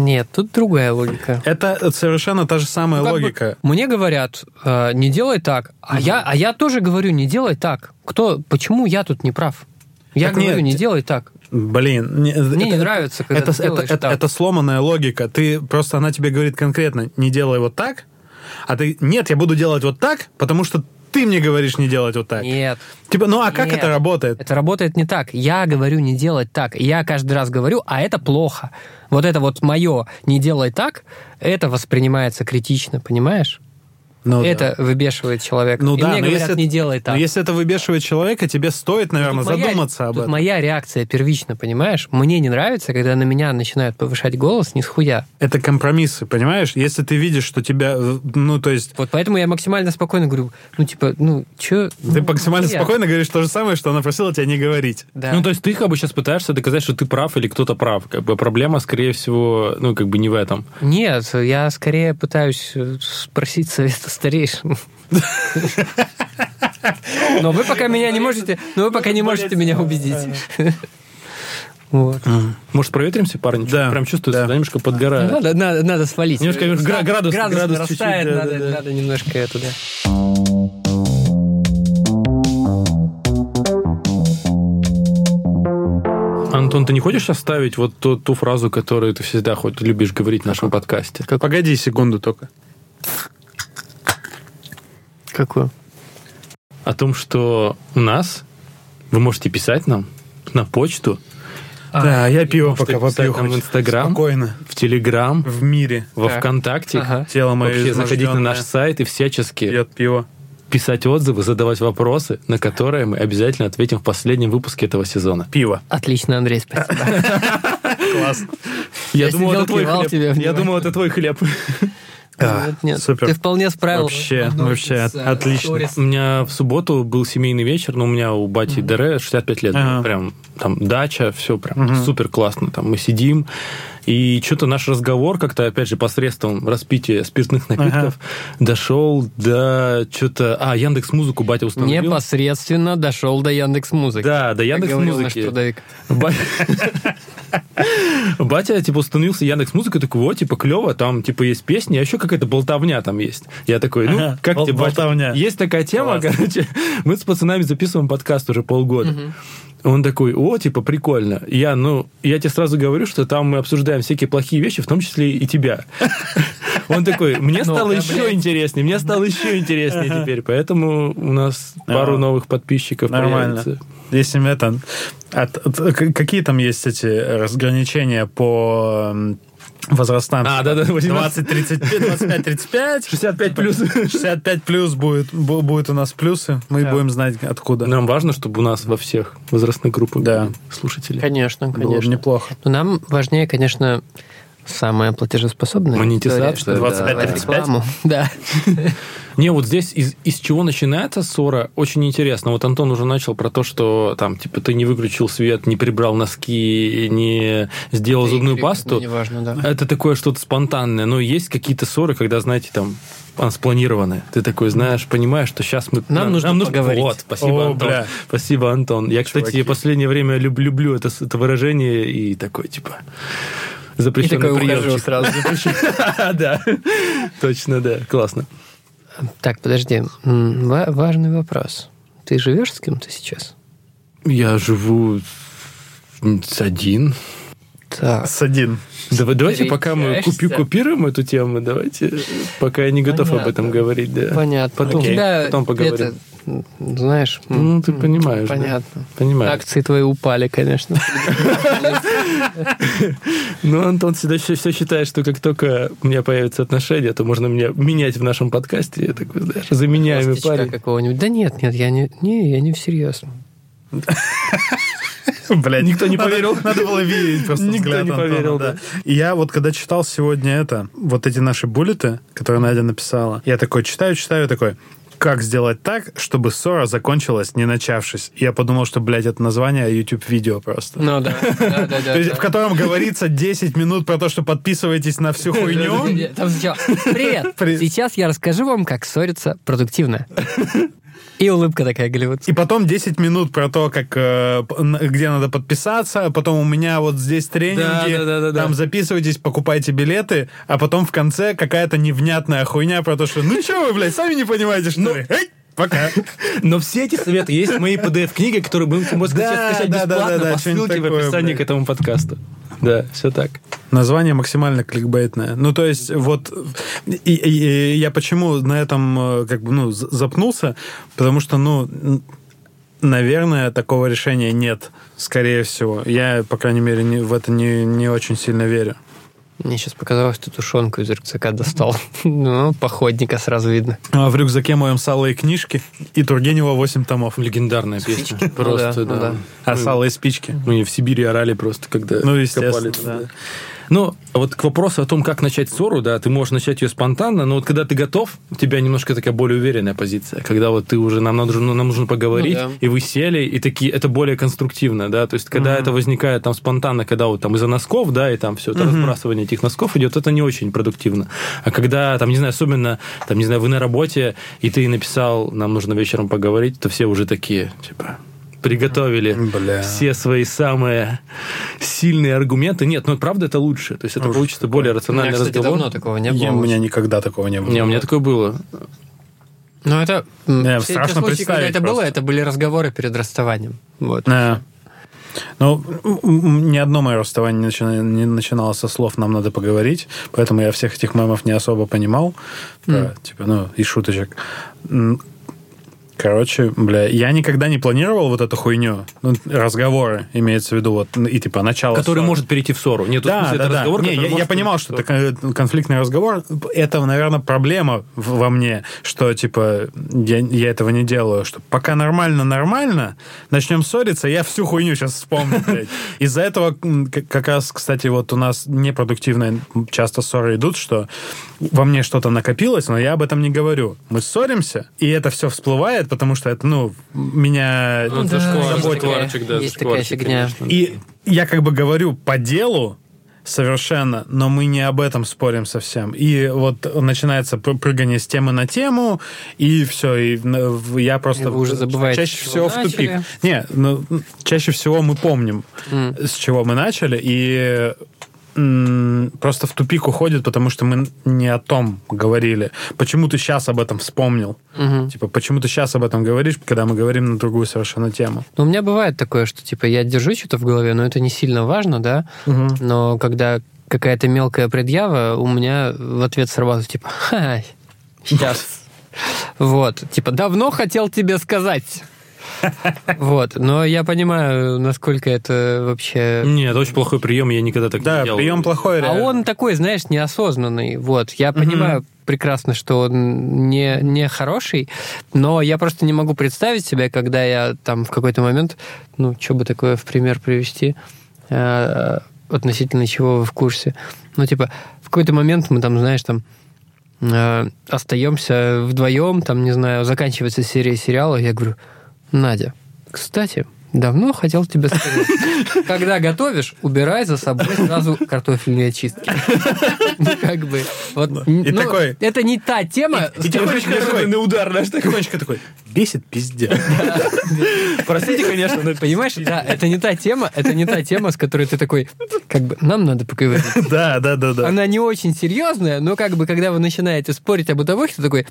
Нет, тут другая логика. Это совершенно та же самая Ну, как бы логика. мне говорят, э, не делай так, а я, а я тоже говорю, не делай так. Кто, почему я тут не прав? Я Так говорю, нет, не делай так. Блин, не, Мне не это- нравится, когда это, ты это, это, так. это сломанная логика. Ты просто она тебе говорит конкретно, не делай вот так, а ты нет, я буду делать вот так, потому что ты мне говоришь не делать вот так. Нет. Типа, ну а как Нет. это работает? Это работает не так. Я говорю не делать так. Я каждый раз говорю, а это плохо. Вот это вот мое не делай так, это воспринимается критично, понимаешь? Ну, да. это выбешивает человека. Ну И да, мне но говорят, если, не делай так. но если это выбешивает человека, тебе стоит, наверное, Тут моя- задуматься об тут этом. моя реакция первична, понимаешь? Мне не нравится, когда на меня начинают повышать голос не с хуя. Это компромиссы, понимаешь? Если ты видишь, что тебя, э, ну то есть Вот поэтому я максимально спокойно говорю, ну типа, ну чё... ты максимально я. спокойно говоришь то же самое, что она просила тебя не говорить. Да. Ну, то есть ты как бы сейчас пытаешься доказать, что ты прав или кто-то прав. Как бы проблема, скорее всего, ну, как бы не в этом. Нет, я скорее пытаюсь э, спросить совета старейшин. Но вы пока меня не можете, но вы пока не можете меня убедить. Вот. Может, проветримся, парни? Да, Прям чувствуется, да. да, немножко подгорает. Надо, надо, надо свалить. Немножко гра- градус- градус, градус нарастает, чуть-чуть, да, надо, да, да. надо немножко это, да. Антон, ты не хочешь оставить вот ту, ту фразу, которую ты всегда хоть любишь говорить в нашем подкасте? Погоди секунду только. Какую? О том, что у нас вы можете писать нам на почту, да, я пиво пока попью. нам в. Инстаграм, Спокойно. в Телеграм, В мире во Так. ВКонтакте. Ага. тело мое Вообще заходить на наш сайт и всячески пьет пиво. писать отзывы, задавать вопросы, на которые мы обязательно ответим в последнем выпуске этого сезона. Пиво. Отлично, Андрей, спасибо. Класс. Я сидел, кивал тебе Я внимательно. думал, это твой хлеб. А, Нет, нет, супер. Ты вполне справил. Вообще, одно вообще, из, от- э, отлично. сторис. У меня в субботу был семейный вечер, но у меня у бати Дере 65 лет. Ага. Прям там дача, все прям Мгм. супер классно. Там мы сидим, и что-то наш разговор как-то, опять же, посредством распития спиртных напитков дошел до что-то... А, Яндекс Музыку батя установил. Непосредственно дошел до Яндекс Музыки. Да, до Яндекс Музыки. трудовик. Батя, типа, установился Яндекс Музыка, такой, вот, типа, клево, там, типа, есть песни, а еще какая-то болтовня там есть. Я такой, ну, Ага, как бол- тебе, болтовня. Есть такая тема, Класс. короче, мы с пацанами записываем подкаст уже полгода. Он такой, о, типа, прикольно. Я, ну, я тебе сразу говорю, что там мы обсуждаем всякие плохие вещи, в том числе и тебя. Он такой, мне Ну, стало да, еще интереснее, мне стало еще интереснее теперь, поэтому у нас пару новых подписчиков Нормально. появится. Если это... какие там есть эти разграничения по возрастам? А, да-да, 20, 35, 25, 35. 65 плюс. 65 плюс будет, бу- будет у нас плюсы. Мы Да. будем знать, откуда. Нам важно, чтобы у нас во всех возрастных группах Да. слушатели. Конечно, Было бы конечно. неплохо. Но нам важнее, конечно, самая платежеспособная Монетизация, история, что 25-35? рекламу. Да. Не, вот здесь из, из чего начинается ссора, очень интересно. Вот Антон уже начал про то, что там, типа, ты не выключил свет, не прибрал носки, не сделал зубную пасту. Неважно, да. Это такое что-то спонтанное. Но есть какие-то ссоры, когда, знаете, там а, спланированные. Ты такой, знаешь, понимаешь, что сейчас мы... Нам нужно поговорить. Вот, спасибо, О, Антон. бля. Спасибо, Антон. Я, кстати, Чуваки. в последнее время люб- люблю это, это выражение и такой, типа, запрещенный приемчик. сразу. Да, точно, да, классно. Так, подожди. Важный вопрос. Ты живешь с кем-то сейчас? Я живу с один. Так. С один. Давай, давайте, пока мы купи, купируем эту тему, давайте, пока я не готов об Понятно. этом говорить, да. Понятно. Потом, тебя потом поговорим. это, знаешь, Ну, ты понимаешь, да. понятно. Понимаешь. Акции твои упали, конечно. Ну, Антон всегда все, считает, что как только у меня появятся отношения, то можно меня менять в нашем подкасте. Я такой, знаешь, заменяемый парень. какого-нибудь. Да нет, нет, я не, не, я не всерьез. Блядь, Никто не надо- поверил. Надо было видеть просто Никто не Антона, поверил, да. И я вот когда читал сегодня это, вот эти наши буллеты, которые Надя написала, я такой читаю, читаю, такой, как сделать так, чтобы ссора закончилась, не начавшись. Я подумал, что, блядь, это название YouTube-видео просто. Ну да, да, да, То есть, да. в котором говорится 10 минут про то, что подписывайтесь на всю хуйню. Там сначала, Привет! При- Сейчас я расскажу вам, как ссориться продуктивно. И улыбка такая голливудская. И потом 10 минут про то, как э, где надо подписаться. Потом у меня вот здесь тренинги. Да-да-да-да-да. Там записывайтесь, покупайте билеты. А потом в конце какая-то невнятная хуйня про то, что ну что вы, блядь, сами не понимаете, что ли? Пока. Но все эти советы есть в моей PDF-книге, которую вы можете Да, скачать да, бесплатно да, по ссылке в такое, описании блядь. к этому подкасту. Да, все так. Название максимально кликбейтное. Ну, то есть, вот... И, и- и я почему на этом э, как бы, ну, запнулся? Потому что, ну, наверное, такого решения нет, скорее всего. Я, по крайней мере, не- в это не, не очень сильно верю. Мне сейчас показалось, что тушенку из рюкзака достал. Ну, походника сразу видно. А в рюкзаке моем сало и книжки, и Тургенева 8 томов. Легендарная песня. Просто, Ну да, ну да. да. А сало и спички. Мы в Сибири орали просто, когда Ну, естественно, копали. Ну, а вот к вопросу о том, как начать ссору, да, ты можешь начать ее спонтанно, но вот когда ты готов, у тебя немножко такая более уверенная позиция. Когда вот ты уже, нам нужно, ну, нам нужно поговорить, Ну да. и вы сели, и такие, это более конструктивно, да, то есть когда это возникает там спонтанно, когда вот там из-за носков, да, и там все это разбрасывание этих носков идет, это не очень продуктивно. А когда, там, не знаю, особенно, там, не знаю, вы на работе, и ты написал, нам нужно вечером поговорить, то все уже такие, типа, приготовили Бля. все свои самые сильные аргументы. Нет, ну правда это лучше. То есть это получится более У меня, рациональный кстати, разговор. давно такого не Я- было. у меня никогда такого не было. Не, у меня такое было. Ну, это... Не, все те страшно случаи, когда представить это было, просто. это были разговоры перед расставанием. Вот. Да. Ну, ни одно мое расставание не, начина- не начиналось со слов «нам надо поговорить», поэтому я всех этих мемов не особо понимал. Про, Типа, ну, и шуточек. Короче, бля, я никогда не планировал вот эту хуйню. Ну, разговоры, имеется в виду, вот, и типа начало... Который ссоры. может перейти в ссору. Нет, Да, смысле, да, это да. разговор, Не, я, я понимал, что это кон- конфликтный разговор. Это, наверное, проблема во мне, что, типа, я, я этого не делаю. Что пока нормально-нормально, начнем ссориться, я всю хуйню сейчас вспомню, блядь. Из-за этого как раз, кстати, вот у нас непродуктивные часто ссоры идут, что во мне что-то накопилось, но я об этом не говорю. Мы ссоримся, и это все всплывает, потому что это, ну, меня Ну, Да, зашквар- есть такая- да, есть такая фигня. конечно. И я как бы говорю по делу совершенно, но мы не об этом спорим совсем. И вот начинается пр- прыгание с темы на тему, и все, и в- я просто И вы уже забываете, чаще всего в начали. тупик. Не, ну, чаще всего мы помним, с чего мы начали, и просто в тупик уходит, потому что мы не о том говорили. Почему ты сейчас об этом вспомнил? Типа, почему ты сейчас об этом говоришь, когда мы говорим на другую совершенно тему? Но у меня бывает такое, что типа я держу что-то в голове, но это не сильно важно, да. Но когда какая-то мелкая предъява, у меня в ответ срабатывает типа, «Ха, сейчас. Вот, типа, давно хотел тебе сказать. Вот, но я понимаю, насколько это вообще... Нет, очень плохой прием, я никогда так Да, не делал. прием плохой, А реально. он такой, знаешь, неосознанный. Вот, я понимаю прекрасно, что он не, не хороший, но я просто не могу представить себя, когда я там в какой-то момент, ну, что бы такое в пример привести, э, относительно чего вы в курсе. Ну, типа, в какой-то момент мы там, знаешь, там э, остаемся вдвоем, там, не знаю, заканчивается серия сериала, я говорю, Надя, кстати, давно хотел тебе сказать, когда готовишь, убирай за собой сразу картофельные очистки. Ну, как бы, вот, И ну, такой- это не та тема, И тихонечко такой, на удар, знаешь, такой. тихонечко такой, бесит пиздец. Простите, конечно, но Понимаешь, да, это не та тема, это не та тема, с которой ты такой, как бы, нам надо поговорить. Да, да, да, да. Она не очень серьезная, но как бы, когда вы начинаете спорить о бытовых, ты такой,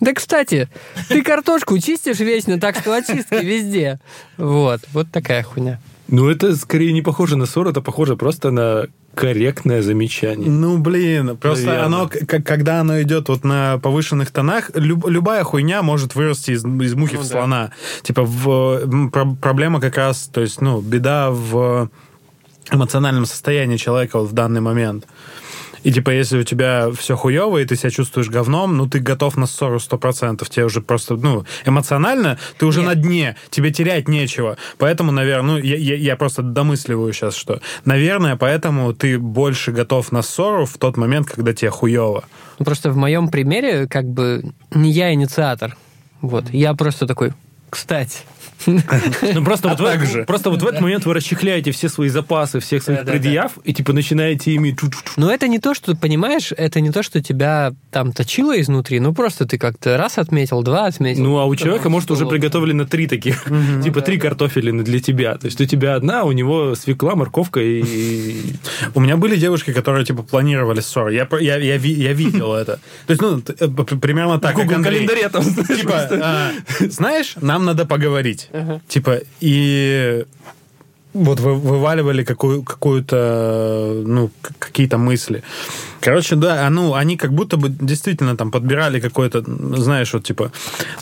да, кстати, ты картошку чистишь вечно, так что очистки везде. Вот, вот такая хуйня. Ну, это скорее не похоже на ссору, это похоже просто на корректное замечание. Ну, блин, просто Наверно. оно, когда оно идет вот на повышенных тонах, люб- любая хуйня может вырасти из, из мухи Ну в да. слона. Типа, в, про- проблема как раз, то есть, ну, беда в эмоциональном состоянии человека вот в данный момент. И типа, если у тебя все хуево, и ты себя чувствуешь говном, ну, ты готов на ссору 100%. Тебе уже просто, ну, эмоционально ты уже Нет. на дне, тебе терять нечего. Поэтому, наверное, ну, я, я- я просто домысливаю сейчас, что, наверное, поэтому ты больше готов на ссору в тот момент, когда тебе хуево. Ну, просто в моем примере, как бы, не я инициатор. Вот. Я просто такой, кстати. Ну, просто, вот в, просто вот в этот момент вы расчехляете все свои запасы, всех своих предъяв, и типа начинаете ими... Но это не то, что, понимаешь, это не то, что тебя там точило изнутри, ну просто ты как-то раз отметил, два отметил. Ну, а у человека, может, уже приготовлено три таких, типа три картофелины для тебя. То есть у тебя одна, а у него свекла, морковка и... У меня были девушки, которые, типа, планировали ссоры. Я, я, я, я видел это. То есть, ну, э, примерно так, Google календаре там, Типа, а, знаешь, нам надо поговорить. Типа, и вот вы, вываливали какую, какую-то, ну, какие-то мысли. Короче, да, а, ну, они как будто бы действительно там подбирали какое-то, знаешь, вот типа,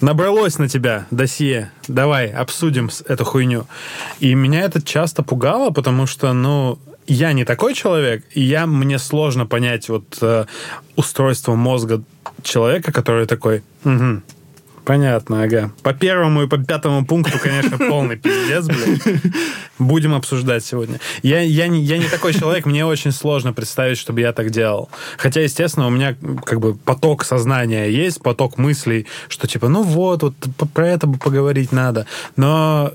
набралось на тебя досье, давай, обсудим эту хуйню. И меня это часто пугало, потому что, ну, я не такой человек, и я, мне сложно понять вот э, устройство мозга человека, который такой, «Мгм, Понятно, ага. По первому и по пятому пункту, конечно, полный пиздец, блядь. Будем обсуждать сегодня. Я, я, не, я не такой человек, мне очень сложно представить, чтобы я так делал. Хотя, естественно, у меня как бы поток сознания есть, поток мыслей, что типа, ну вот, вот про это бы поговорить надо. Но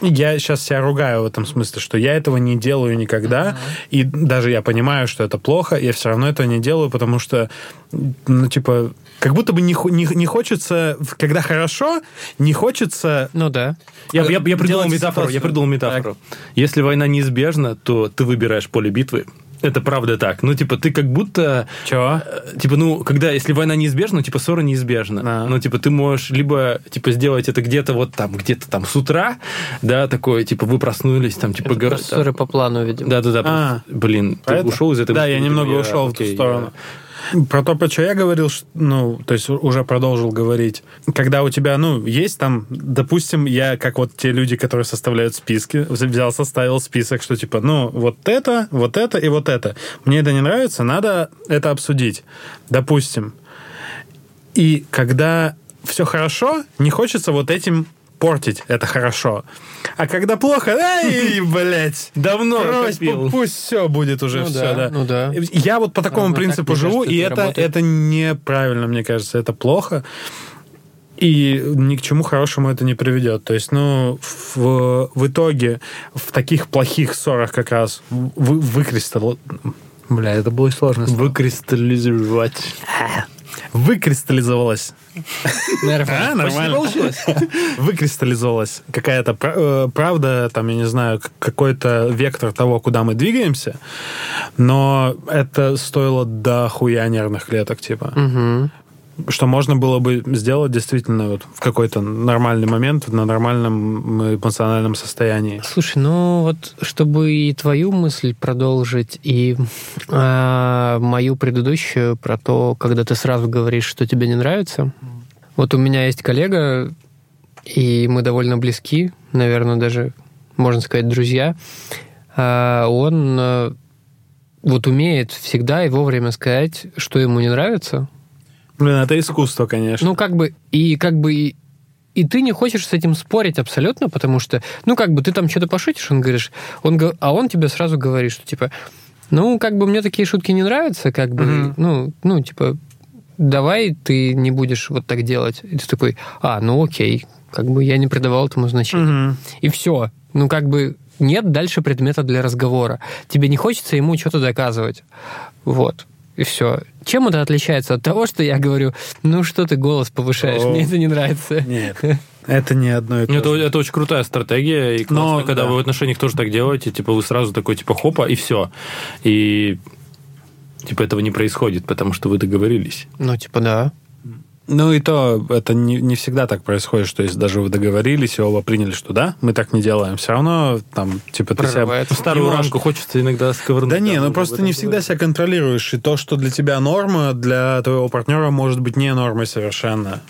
я сейчас себя ругаю в этом смысле, что я этого не делаю никогда, и даже я понимаю, что это плохо, я все равно этого не делаю, потому что, ну, типа, как будто бы не, не, не хочется, когда хорошо, не хочется... Ну да. Я, я, я придумал метафору, я придумал метафору. Если война неизбежна, то ты выбираешь поле битвы. Это правда так. Ну, типа, ты как будто... Чего? э, Типа, ну, когда, если война неизбежна, типа, ссора неизбежна. Да. Ну, типа, ты можешь либо, типа, сделать это где-то вот там, где-то там с утра, да, такое, типа, вы проснулись, там, типа, Это ссоры по плану, видимо. Да-да-да. А. Блин, ты Поэтому- ушел из этой... Да, я немного я- ушел в ту сторону. Про то, про что я говорил, ну, то есть уже продолжил говорить. Когда у тебя, ну, есть там, допустим, я, как вот те люди, которые составляют списки, взял, составил список, что типа, ну, вот это, вот это и вот это. Мне это не нравится, надо это обсудить. Допустим. И когда все хорошо, не хочется вот этим портить это хорошо. А когда плохо, ай, блядь, Давно брось, пусть все будет уже Ну все, да, да. ну да. Я вот по такому принципу живу, кажется, и это это, работает. это неправильно, мне кажется, это плохо. И ни к чему хорошему это не приведет. То есть, ну, в, в итоге, в таких плохих ссорах как раз вы, выкристалл... Бля, это было сложно. Выкристаллизовать. Выкристаллизовалась. Нормально. А, нормально. Выкристаллизовалась какая-то э, правда, там, я не знаю, какой-то вектор того, куда мы двигаемся, но это стоило до хуя нервных клеток, типа. Что можно было бы сделать действительно вот в какой-то нормальный момент, на нормальном эмоциональном состоянии. Слушай, ну вот, чтобы и твою мысль продолжить, и а, мою предыдущую про то, когда ты сразу говоришь, что тебе не нравится. Вот у меня есть коллега, и мы довольно близки, наверное, даже, можно сказать, друзья. А, Он а, вот умеет всегда и вовремя сказать, что ему не нравится, Блин, это искусство, конечно. ну, как бы, и как бы, и, и ты не хочешь с этим спорить абсолютно, потому что, ну, как бы, ты там что-то пошутишь, он говоришь, он, а он тебе сразу говорит, что, типа, ну, как бы, мне такие шутки не нравятся, как бы, Мгм. ну, ну, типа, давай ты не будешь вот так делать. И ты такой, а, ну, окей, как бы я не придавал этому значения. Мгм. И все. Ну, как бы нет дальше предмета для разговора. Тебе не хочется ему что-то доказывать. Вот. И все. Чем это отличается от того, что я говорю, ну что ты голос повышаешь, О. мне это не нравится. Нет, это не одно и то Ну, это, же. это очень крутая стратегия, и классно, Но, когда да. вы в отношениях тоже так делаете, типа вы сразу такой, типа, хопа, и все. И типа этого не происходит, потому что вы договорились. Ну, типа, да. Ну и то, это не, не всегда так происходит, что если даже вы договорились, и оба приняли, что да, мы так не делаем, все равно там, типа, ты себя... Прорывается. Старую рамку хочется иногда сковырнуть. Да не, ну просто не всегда говорили. себя контролируешь, и то, что для тебя норма, для твоего партнера может быть не нормой совершенно.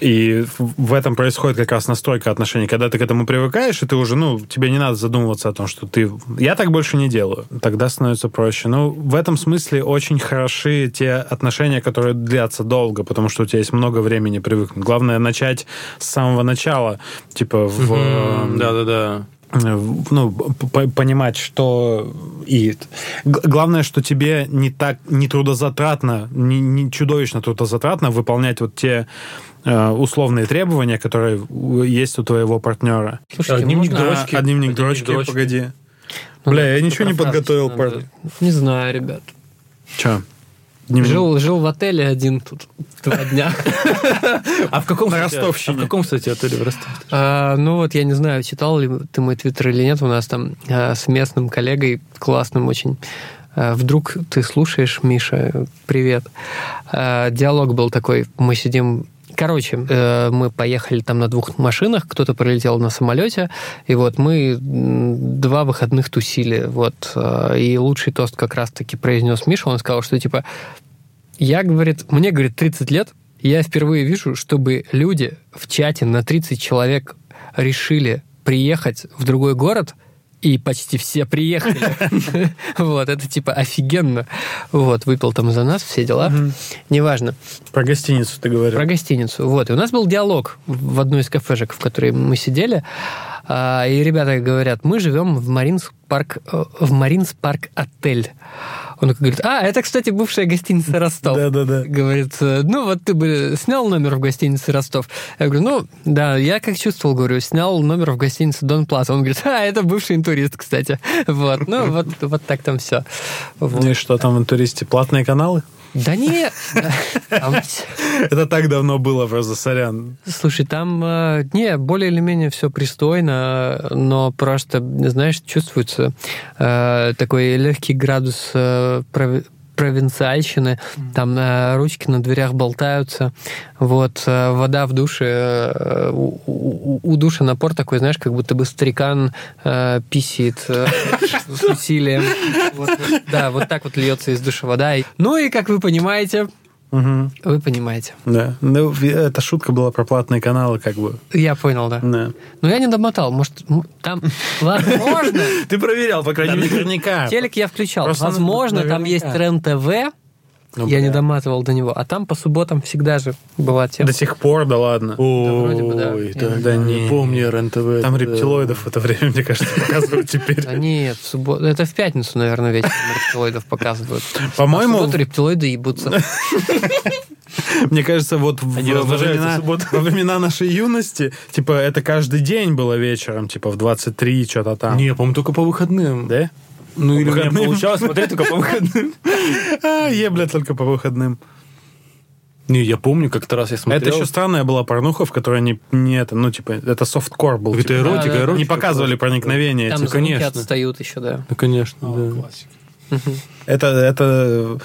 И в этом происходит как раз настройка отношений. Когда ты к этому привыкаешь, и ты уже, ну, тебе не надо задумываться о том, что ты... Я так больше не делаю. Тогда становится проще. Ну, в этом смысле очень хороши те отношения, которые длятся долго, потому что у тебя есть много времени привыкнуть. Главное начать с самого начала. Типа в... Да-да-да ну, понимать, что и главное, что тебе не так не трудозатратно, не, не чудовищно трудозатратно выполнять вот те условные требования, которые есть у твоего партнера. Слушайте, дневник можно... дрочки. А, дневник дрочки, дрочки, погоди. Ну, Бля, да, я ничего не подготовил. Надо... Не знаю, ребят. Че? Дневник. Жил, жил в отеле один тут два дня. А в каком Ростовщине? А в каком, кстати, отеле в Ростове? А, ну вот, я не знаю, читал ли ты мой твиттер или нет, у нас там а, с местным коллегой, классным очень, а, Вдруг ты слушаешь, Миша, привет. Диалог был такой, мы сидим Короче, э, мы поехали там на двух машинах, кто-то прилетел на самолете, и вот мы два выходных тусили, вот, э, и лучший тост как раз-таки произнес Миша, он сказал, что, типа, я, говорит, мне, говорит, 30 лет, я впервые вижу, чтобы люди в чате на 30 человек решили приехать в другой город, и почти все приехали. Вот, это типа офигенно. Вот, выпил там за нас, все дела. Неважно. Про гостиницу ты говорил. Про гостиницу. Вот, и у нас был диалог в одной из кафешек, в которой мы сидели. А, и ребята говорят, мы живем в Маринс парк, э, в Маринс парк отель. Он говорит, а, это, кстати, бывшая гостиница Ростов. Да-да-да. Говорит, ну вот ты бы снял номер в гостинице Ростов. Я говорю, ну, да, я как чувствовал, говорю, снял номер в гостинице Дон Плаза. Он говорит, а, это бывший интурист, кстати. Вот, ну, вот, вот так там все. Вот. Ну и что там в интуристе? Платные каналы? Да не... Это так давно было, просто сорян. Слушай, там, э, не, более или менее все пристойно, но просто, знаешь, чувствуется э, такой легкий градус э, провинциальщины, там э, ручки на дверях болтаются, вот, э, вода в душе, э, у, у, у душа напор такой, знаешь, как будто бы старикан э, писит э, с усилием. Вот, да, вот так вот льется из душа вода. Ну и, как вы понимаете, Угу. Вы понимаете. Да. Ну, эта шутка была про платные каналы, как бы. Я понял, да. Да. Но я не домотал. Может, там... Возможно... Ты проверял, по крайней мере, наверняка. Телек я включал. Возможно, там есть РЕН-ТВ, ну, я бля. не доматывал до него. А там по субботам всегда же была тема. До сих пор, да ладно. Ой, да, Ой, да, да, да не, не помню РНТВ. Там рептилоидов в это время, мне кажется, показывают теперь. Да нет, в субботу... Это в пятницу, наверное, вечером рептилоидов показывают. По-моему... в субботу рептилоиды ебутся. Мне кажется, вот во, времена, во времена нашей юности, типа, это каждый день было вечером, типа, в 23, что-то там. Не, по-моему, только по выходным. Да? Ну, или у меня получалось смотреть только по выходным. А, ебля, только по выходным. Не, я помню, как-то раз я смотрел. Это еще странная была порнуха, в которой они не это, ну, типа, это софткор был. Это типа, эротика, да, эротика. Не показывали проникновение. Там типа. конечно. отстают еще, да. Ну, конечно, О, да. Классика. Это, это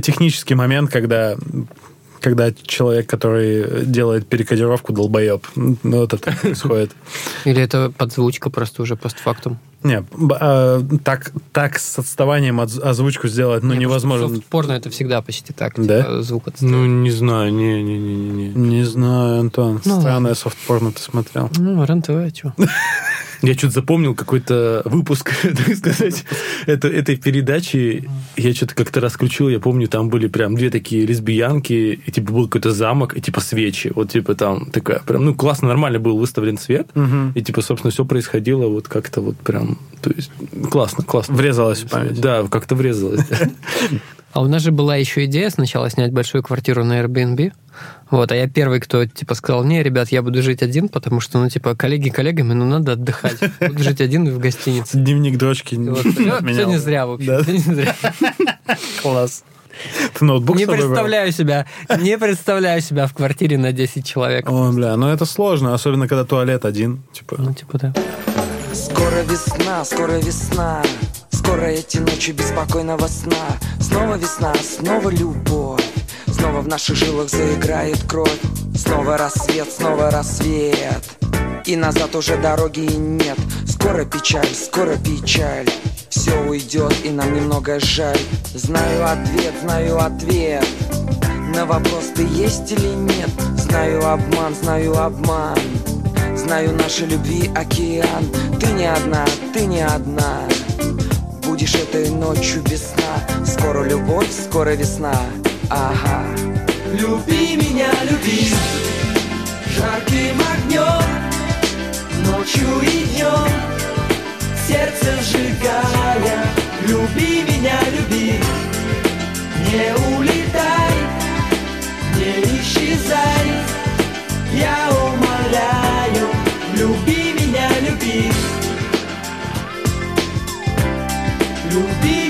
технический момент, когда когда человек, который делает перекодировку, долбоеб. Ну, вот это происходит. Или это подзвучка просто уже постфактум? Не, а, так, так с отставанием от озвучку сделать, ну, не, невозможно. Порно это всегда почти так, да? типа, звук отставить. Ну, не знаю, не-не-не. Не знаю, Антон, ну, странное софт-порно ты смотрел. Ну, РЕН-ТВ, чего? Я что-то запомнил какой-то выпуск, так сказать, это, этой передачи. Я что-то как-то расключил, я помню, там были прям две такие лесбиянки, и типа был какой-то замок, и типа свечи. Вот типа там такая прям, ну, классно, нормально был выставлен свет, угу. и типа, собственно, все происходило вот как-то вот прям, то есть классно, классно. Врезалось в память. Да, как-то врезалось. А у нас же была еще идея сначала снять большую квартиру на Airbnb. Вот, а я первый, кто, типа, сказал, не, ребят, я буду жить один, потому что, ну, типа, коллеги коллегами, ну, надо отдыхать. Буду жить один в гостинице. Дневник дочки вот, Все не зря, в общем. Не зря. Класс. Ты ноутбук Не представляю себя, не представляю себя в квартире на 10 человек. Ой, бля, ну это сложно, особенно когда туалет один. Типа. Ну, типа, да. Скоро весна, скоро весна. Скоро эти ночи беспокойного сна. Снова весна, снова любовь. Снова в наших жилах заиграет кровь. Снова рассвет, снова рассвет. И назад уже дороги нет. Скоро печаль, скоро печаль. Все уйдет и нам немного жаль. Знаю ответ, знаю ответ. На вопрос ты есть или нет? Знаю обман, знаю обман Знаю нашей любви океан. Ты не одна, ты не одна. Будешь этой ночью без сна Скоро любовь, скоро весна. Ага. Люби меня, люби. Жарким огнем Ночью и днем. Сердце сжигая. Люби меня, люби. Не улетай Не исчезай. Я умоляю Люби меня,